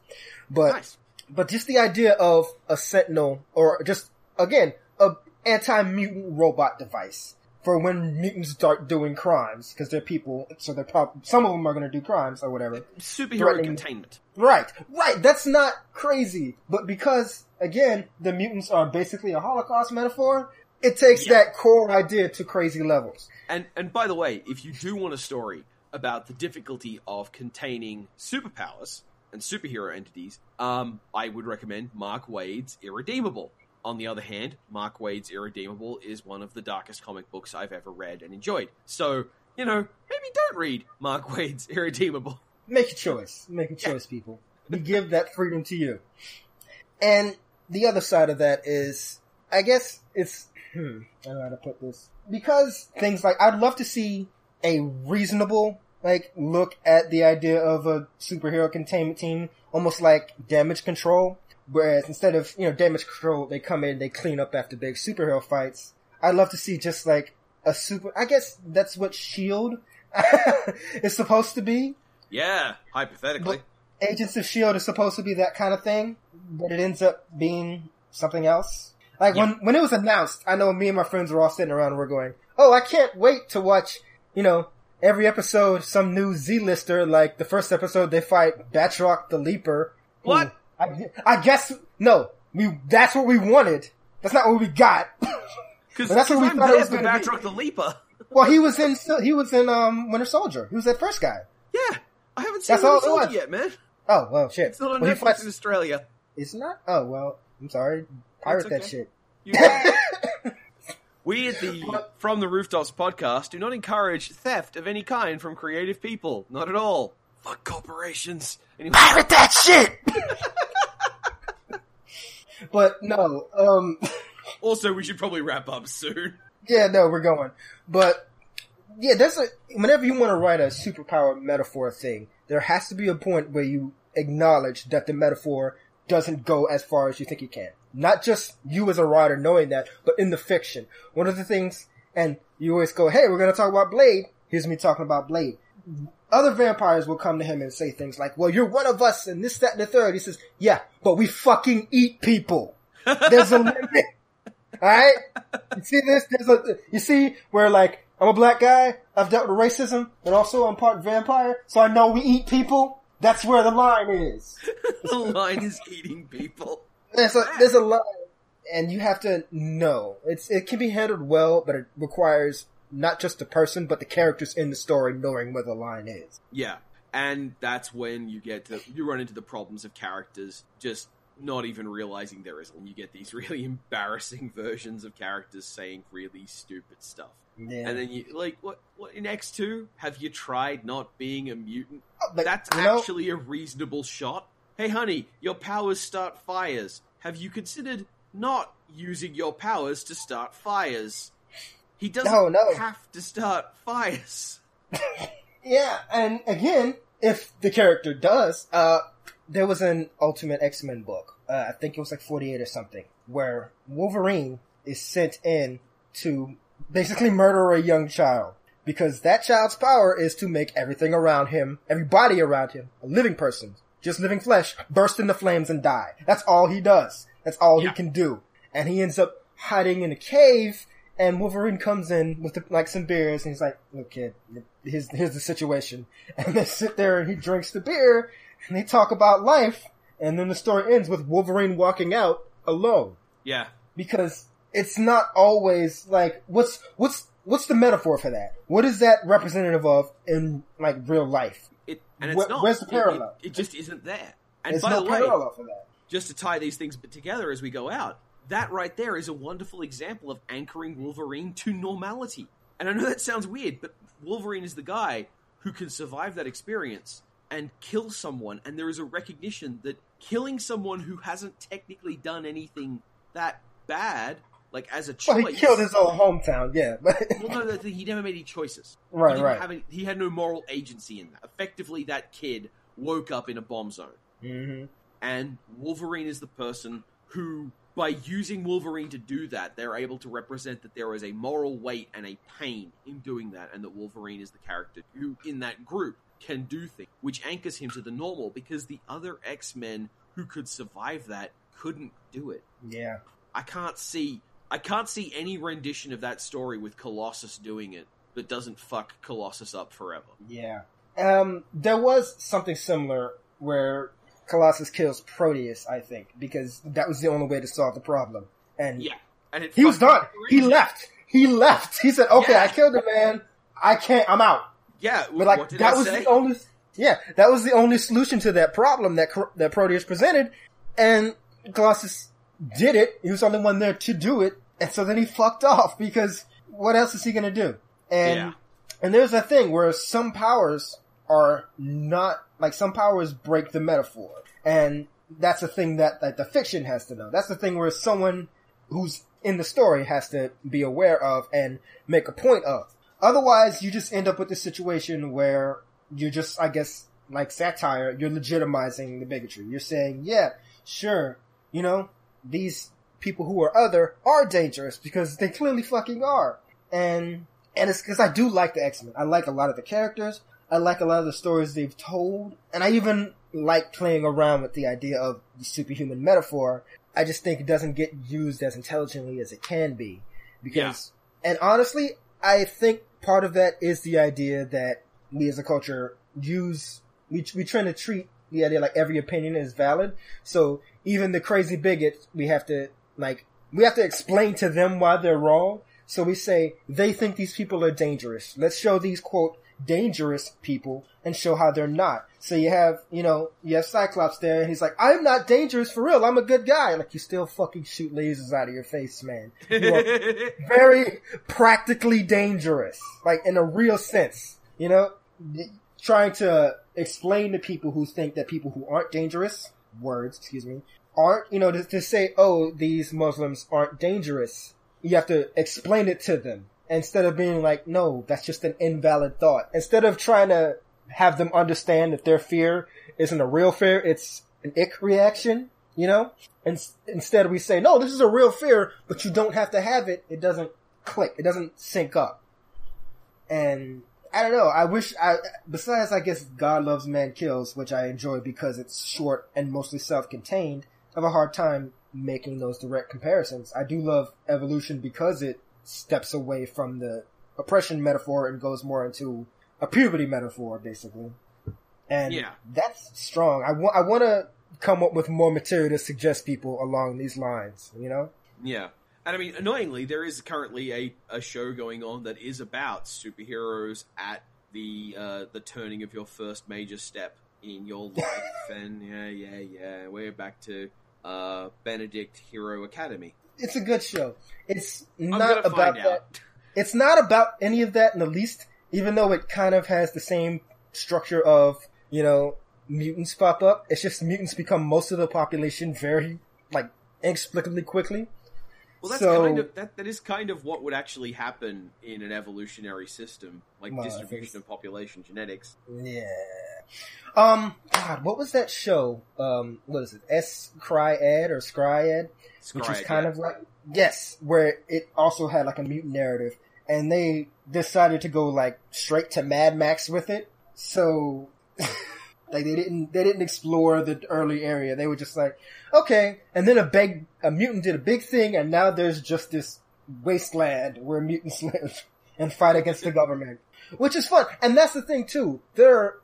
[SPEAKER 2] But
[SPEAKER 1] nice.
[SPEAKER 2] but just the idea of a sentinel or just again a anti-mutant robot device for when mutants start doing crimes because they're people so they're prob- some of them are going to do crimes or whatever
[SPEAKER 1] Superhero containment.
[SPEAKER 2] right right that's not crazy but because again the mutants are basically a holocaust metaphor it takes
[SPEAKER 1] Yeah.
[SPEAKER 2] that core idea to crazy levels
[SPEAKER 1] And and by the way, if you do want a story about the difficulty of containing superpowers and superhero entities, um, I would recommend Mark Waid's Irredeemable. On the other hand, Mark Waid's Irredeemable is one of the darkest comic books I've ever read and enjoyed. So, you know, maybe don't read Mark Waid's Irredeemable.
[SPEAKER 2] Make a choice. Make a choice, people. We give that freedom to you. And the other side of that is, I guess it's, hmm, I don't know how to put this. Because things like, I'd love to see a reasonable, like, look at the idea of a superhero containment team, almost like damage control. Whereas instead of, you know, damage control, they come in, they clean up after big superhero fights. I'd love to see just like a super, I guess that's what SHIELD is supposed to be.
[SPEAKER 1] Yeah, hypothetically.
[SPEAKER 2] Agents of Shield is supposed to be that kind of thing, but it ends up being something else. Like when when it was announced, I know me and my friends were all sitting around and we're going, "Oh, I can't wait to watch." You know, every episode, some new Z-lister. Like the first episode, they fight Batroc the Leaper.
[SPEAKER 1] What?
[SPEAKER 2] I, I guess no. We that's what we wanted. That's not what we got.
[SPEAKER 1] Because
[SPEAKER 2] that's what we
[SPEAKER 1] I'm
[SPEAKER 2] thought it was gonna be.
[SPEAKER 1] Batroc the Leaper.
[SPEAKER 2] well, he was in he was in um Winter Soldier. He was that first guy.
[SPEAKER 1] Yeah, I haven't seen
[SPEAKER 2] That's
[SPEAKER 1] Winter Soldier yet, man.
[SPEAKER 2] Oh well, shit.
[SPEAKER 1] It's not on
[SPEAKER 2] Well,
[SPEAKER 1] Netflix in Australia.
[SPEAKER 2] It's not. Oh well, I'm sorry. Pirate that shit.
[SPEAKER 1] We at the From the Rooftops podcast do not encourage theft of any kind from creative people. Not at all. Fuck corporations. Anyway,
[SPEAKER 2] pirate that shit. But no, um,
[SPEAKER 1] also, we should probably wrap up soon.
[SPEAKER 2] yeah, no, we're going. But yeah, that's a whenever you want to write a superpower metaphor thing, there has to be a point where you acknowledge that the metaphor doesn't go as far as you think it can. Not just you as a writer knowing that, but in the fiction. One of the things, and you always go, "Hey, we're going to talk about Blade." Here's me talking about Blade. Other vampires will come to him and say things like, well, you're one of us and this, that, and the third. He says, yeah, but we fucking eat people. There's a limit. Alright? You see this? There's a, you see where like, I'm a black guy, I've dealt with racism, but also I'm part vampire, so I know we eat people. That's where the line is.
[SPEAKER 1] the line is eating people.
[SPEAKER 2] There's a, there's a line. and you have to know it's it can be handled well, but it requires not just the person, but the characters in the story knowing where the line is.
[SPEAKER 1] Yeah, and that's when you get to you run into the problems of characters just not even realizing there is one. You get these really embarrassing versions of characters saying really stupid stuff.
[SPEAKER 2] Yeah.
[SPEAKER 1] And then you like what what in X two have you tried not being a mutant?
[SPEAKER 2] Uh, but,
[SPEAKER 1] That's
[SPEAKER 2] you know,
[SPEAKER 1] actually a reasonable shot. Hey honey, your powers start fires. Have you considered not using your powers to start fires? He doesn't
[SPEAKER 2] No, no.
[SPEAKER 1] have to start fires.
[SPEAKER 2] Yeah, and again, if the character does, uh, there was an Ultimate X-Men book, uh, I think it was like 48 or something, where Wolverine is sent in to basically murder a young child. Because that child's power is to make everything around him, everybody around him, a living person, just living flesh, burst into flames and die. That's all he does. That's all
[SPEAKER 1] Yeah.
[SPEAKER 2] he can do. And he ends up hiding in a cave and Wolverine comes in with like some beers, and he's like, "Look, kid, here's here's the situation." And they sit there, and he drinks the beer, and they talk about life, and then the story ends with Wolverine walking out alone
[SPEAKER 1] Yeah.
[SPEAKER 2] because it's not always like what's what's what's the metaphor for that? What is that representative of in like real life?
[SPEAKER 1] It and it's
[SPEAKER 2] Where-
[SPEAKER 1] not.
[SPEAKER 2] where's the
[SPEAKER 1] It- it-
[SPEAKER 2] parallel?
[SPEAKER 1] It, just isn't there. And
[SPEAKER 2] There's
[SPEAKER 1] by
[SPEAKER 2] no
[SPEAKER 1] the way,
[SPEAKER 2] parallel for that.
[SPEAKER 1] just to tie these things together as we go out, that right there is a wonderful example of anchoring Wolverine to normality. And I know that sounds weird, but Wolverine is the guy who can survive that experience and kill someone, and there is a recognition that killing someone who hasn't technically done anything that bad, like as a choice.
[SPEAKER 2] Well, he killed his own hometown, yeah, but
[SPEAKER 1] Well, no, he never made any choices.
[SPEAKER 2] Right,
[SPEAKER 1] he
[SPEAKER 2] right.
[SPEAKER 1] Any, he had no moral agency in that. Effectively, that kid woke up in a bomb zone,
[SPEAKER 2] hmm
[SPEAKER 1] and Wolverine is the person who, by using Wolverine to do that, they're able to represent that there is a moral weight and a pain in doing that, and that Wolverine is the character who, in that group, can do things, which anchors him to the normal because the other X Men who could survive that couldn't do it.
[SPEAKER 2] yeah.
[SPEAKER 1] I can't see I can't see any rendition of that story with Colossus doing it that doesn't fuck Colossus up forever.
[SPEAKER 2] Yeah. Um, there was something similar where Colossus kills Proteus, I think, because that was the only way to solve the problem. And
[SPEAKER 1] Yeah. And
[SPEAKER 2] he was done. He left. He left. He said, okay,
[SPEAKER 1] Yeah.
[SPEAKER 2] I killed the man. I can't, I'm out.
[SPEAKER 1] Yeah,
[SPEAKER 2] But like, that
[SPEAKER 1] I
[SPEAKER 2] was
[SPEAKER 1] say?
[SPEAKER 2] the only, yeah, that was the only solution to that problem that, that Proteus presented. And Colossus did it. He was the only one there to do it. And so then he fucked off because what else is he gonna do? And,
[SPEAKER 1] Yeah.
[SPEAKER 2] and there's a thing where some powers are not, like some powers break the metaphor. And that's a thing that, that the fiction has to know. That's the thing where someone who's in the story has to be aware of and make a point of. Otherwise, you just end up with this situation where you're just, I guess, like satire, you're legitimizing the bigotry. You're saying, yeah, sure, you know, these people who are other are dangerous because they clearly fucking are. And, and it's because I do like the X-Men. I like a lot of the characters. I like a lot of the stories they've told. And I even like playing around with the idea of the superhuman metaphor. I just think it doesn't get used as intelligently as it can be. Because, and honestly, I think part of that is the idea that we as a culture use, we, we try to treat the idea like every opinion is valid. So even the crazy bigots, we have to, like, we have to explain to them why they're wrong. So we say, they think these people are dangerous. Let's show these quote, dangerous people and show how they're not. So you have, you know, you have Cyclops there and he's like, I'm not dangerous for real. I'm a good guy. Like you still fucking shoot lasers out of your face, man. You are very practically dangerous, like in a real sense, you know, trying to explain to people who think that people who aren't dangerous, words, excuse me, aren't, you know, to, to say, oh, these Muslims aren't dangerous. You have to explain it to them instead of being like, no, that's just an invalid thought. Instead of trying to have them understand that their fear isn't a real fear, it's an ick reaction, you know? And instead we say, no, this is a real fear, but you don't have to have it. It doesn't click. It doesn't sync up. And I don't know. I wish I, besides, I guess God Loves Man Kills, which I enjoy because it's short and mostly self-contained, I have a hard time making those direct comparisons. I do love Evolution because it steps away from the oppression metaphor and goes more into a puberty metaphor, basically. And
[SPEAKER 1] Yeah.
[SPEAKER 2] that's strong. I want, I want to come up with more material to suggest people along these lines, you know?
[SPEAKER 1] Yeah. And I mean, annoyingly, there is currently a, a show going on that is about superheroes at the uh, the turning of your first major step in your life. and yeah, yeah, yeah, we're back to uh, Benedict Hero Academy.
[SPEAKER 2] It's a good show. It's not about that.
[SPEAKER 1] out.
[SPEAKER 2] It's not about any of that in the least, even though it kind of has the same structure of, you know, mutants pop up. It's just mutants become most of the population very, like, inexplicably quickly.
[SPEAKER 1] Well, that's
[SPEAKER 2] So-
[SPEAKER 1] kind of that. That is kind of what would actually happen in an evolutionary system, like
[SPEAKER 2] Well,
[SPEAKER 1] distribution of population genetics.
[SPEAKER 2] Yeah. Um, God, what was that show? Um, what is it? S Cryad or Scryad? Which was
[SPEAKER 1] Scry,
[SPEAKER 2] kind
[SPEAKER 1] yeah.
[SPEAKER 2] of like, yes, where it also had like a mutant narrative. And they decided to go like straight to Mad Max with it. So, like they didn't, they didn't explore the early area. They were just like, okay. And then a big, a mutant did a big thing and now there's just this wasteland where mutants live and fight against the government. Which is fun. And that's the thing too. They're,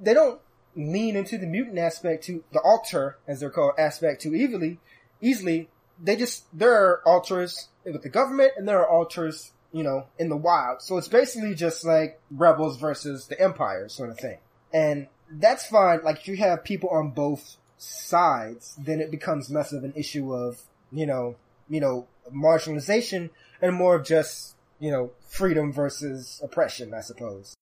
[SPEAKER 2] they don't lean into the mutant aspect to the alter, as they're called, aspect too easily, easily. They just, there are alters with the government and there are alters you know, in the wild. So it's basically just like rebels versus the empire sort of thing. And that's fine. Like if you have people on both sides, then it becomes less of an issue of, you know, you know, marginalization and more of just, you know, freedom versus oppression, I suppose.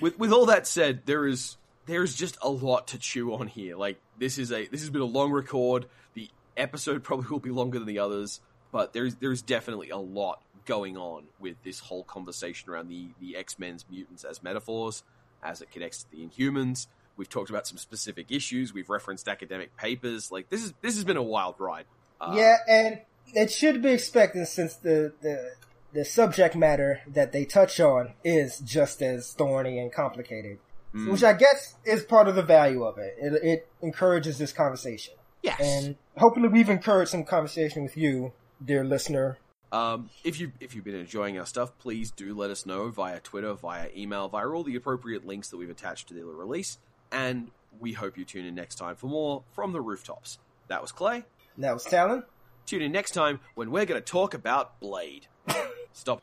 [SPEAKER 1] With with all that said, there is there's just a lot to chew on here. Like this is a this has been a long record. The episode probably will be longer than the others, but there's there's definitely a lot going on with this whole conversation around the the X Men's mutants as metaphors, as it connects to the Inhumans. We've talked about some specific issues. We've referenced academic papers. Like this is this has been a wild ride. Uh,
[SPEAKER 2] yeah, and it should be expected since the, the the subject matter that they touch on is just as thorny and complicated,
[SPEAKER 1] mm,
[SPEAKER 2] which I guess is part of the value of it. It, it encourages this conversation,
[SPEAKER 1] yes.
[SPEAKER 2] and hopefully, we've encouraged some conversation with you, dear listener.
[SPEAKER 1] Um, if you if you've been enjoying our stuff, please do let us know via Twitter, via email, via all the appropriate links that we've attached to the release. And we hope you tune in next time for more from the rooftops. That was Clay.
[SPEAKER 2] That was Talon.
[SPEAKER 1] Tune in next time when we're going to talk about Blade. Stop.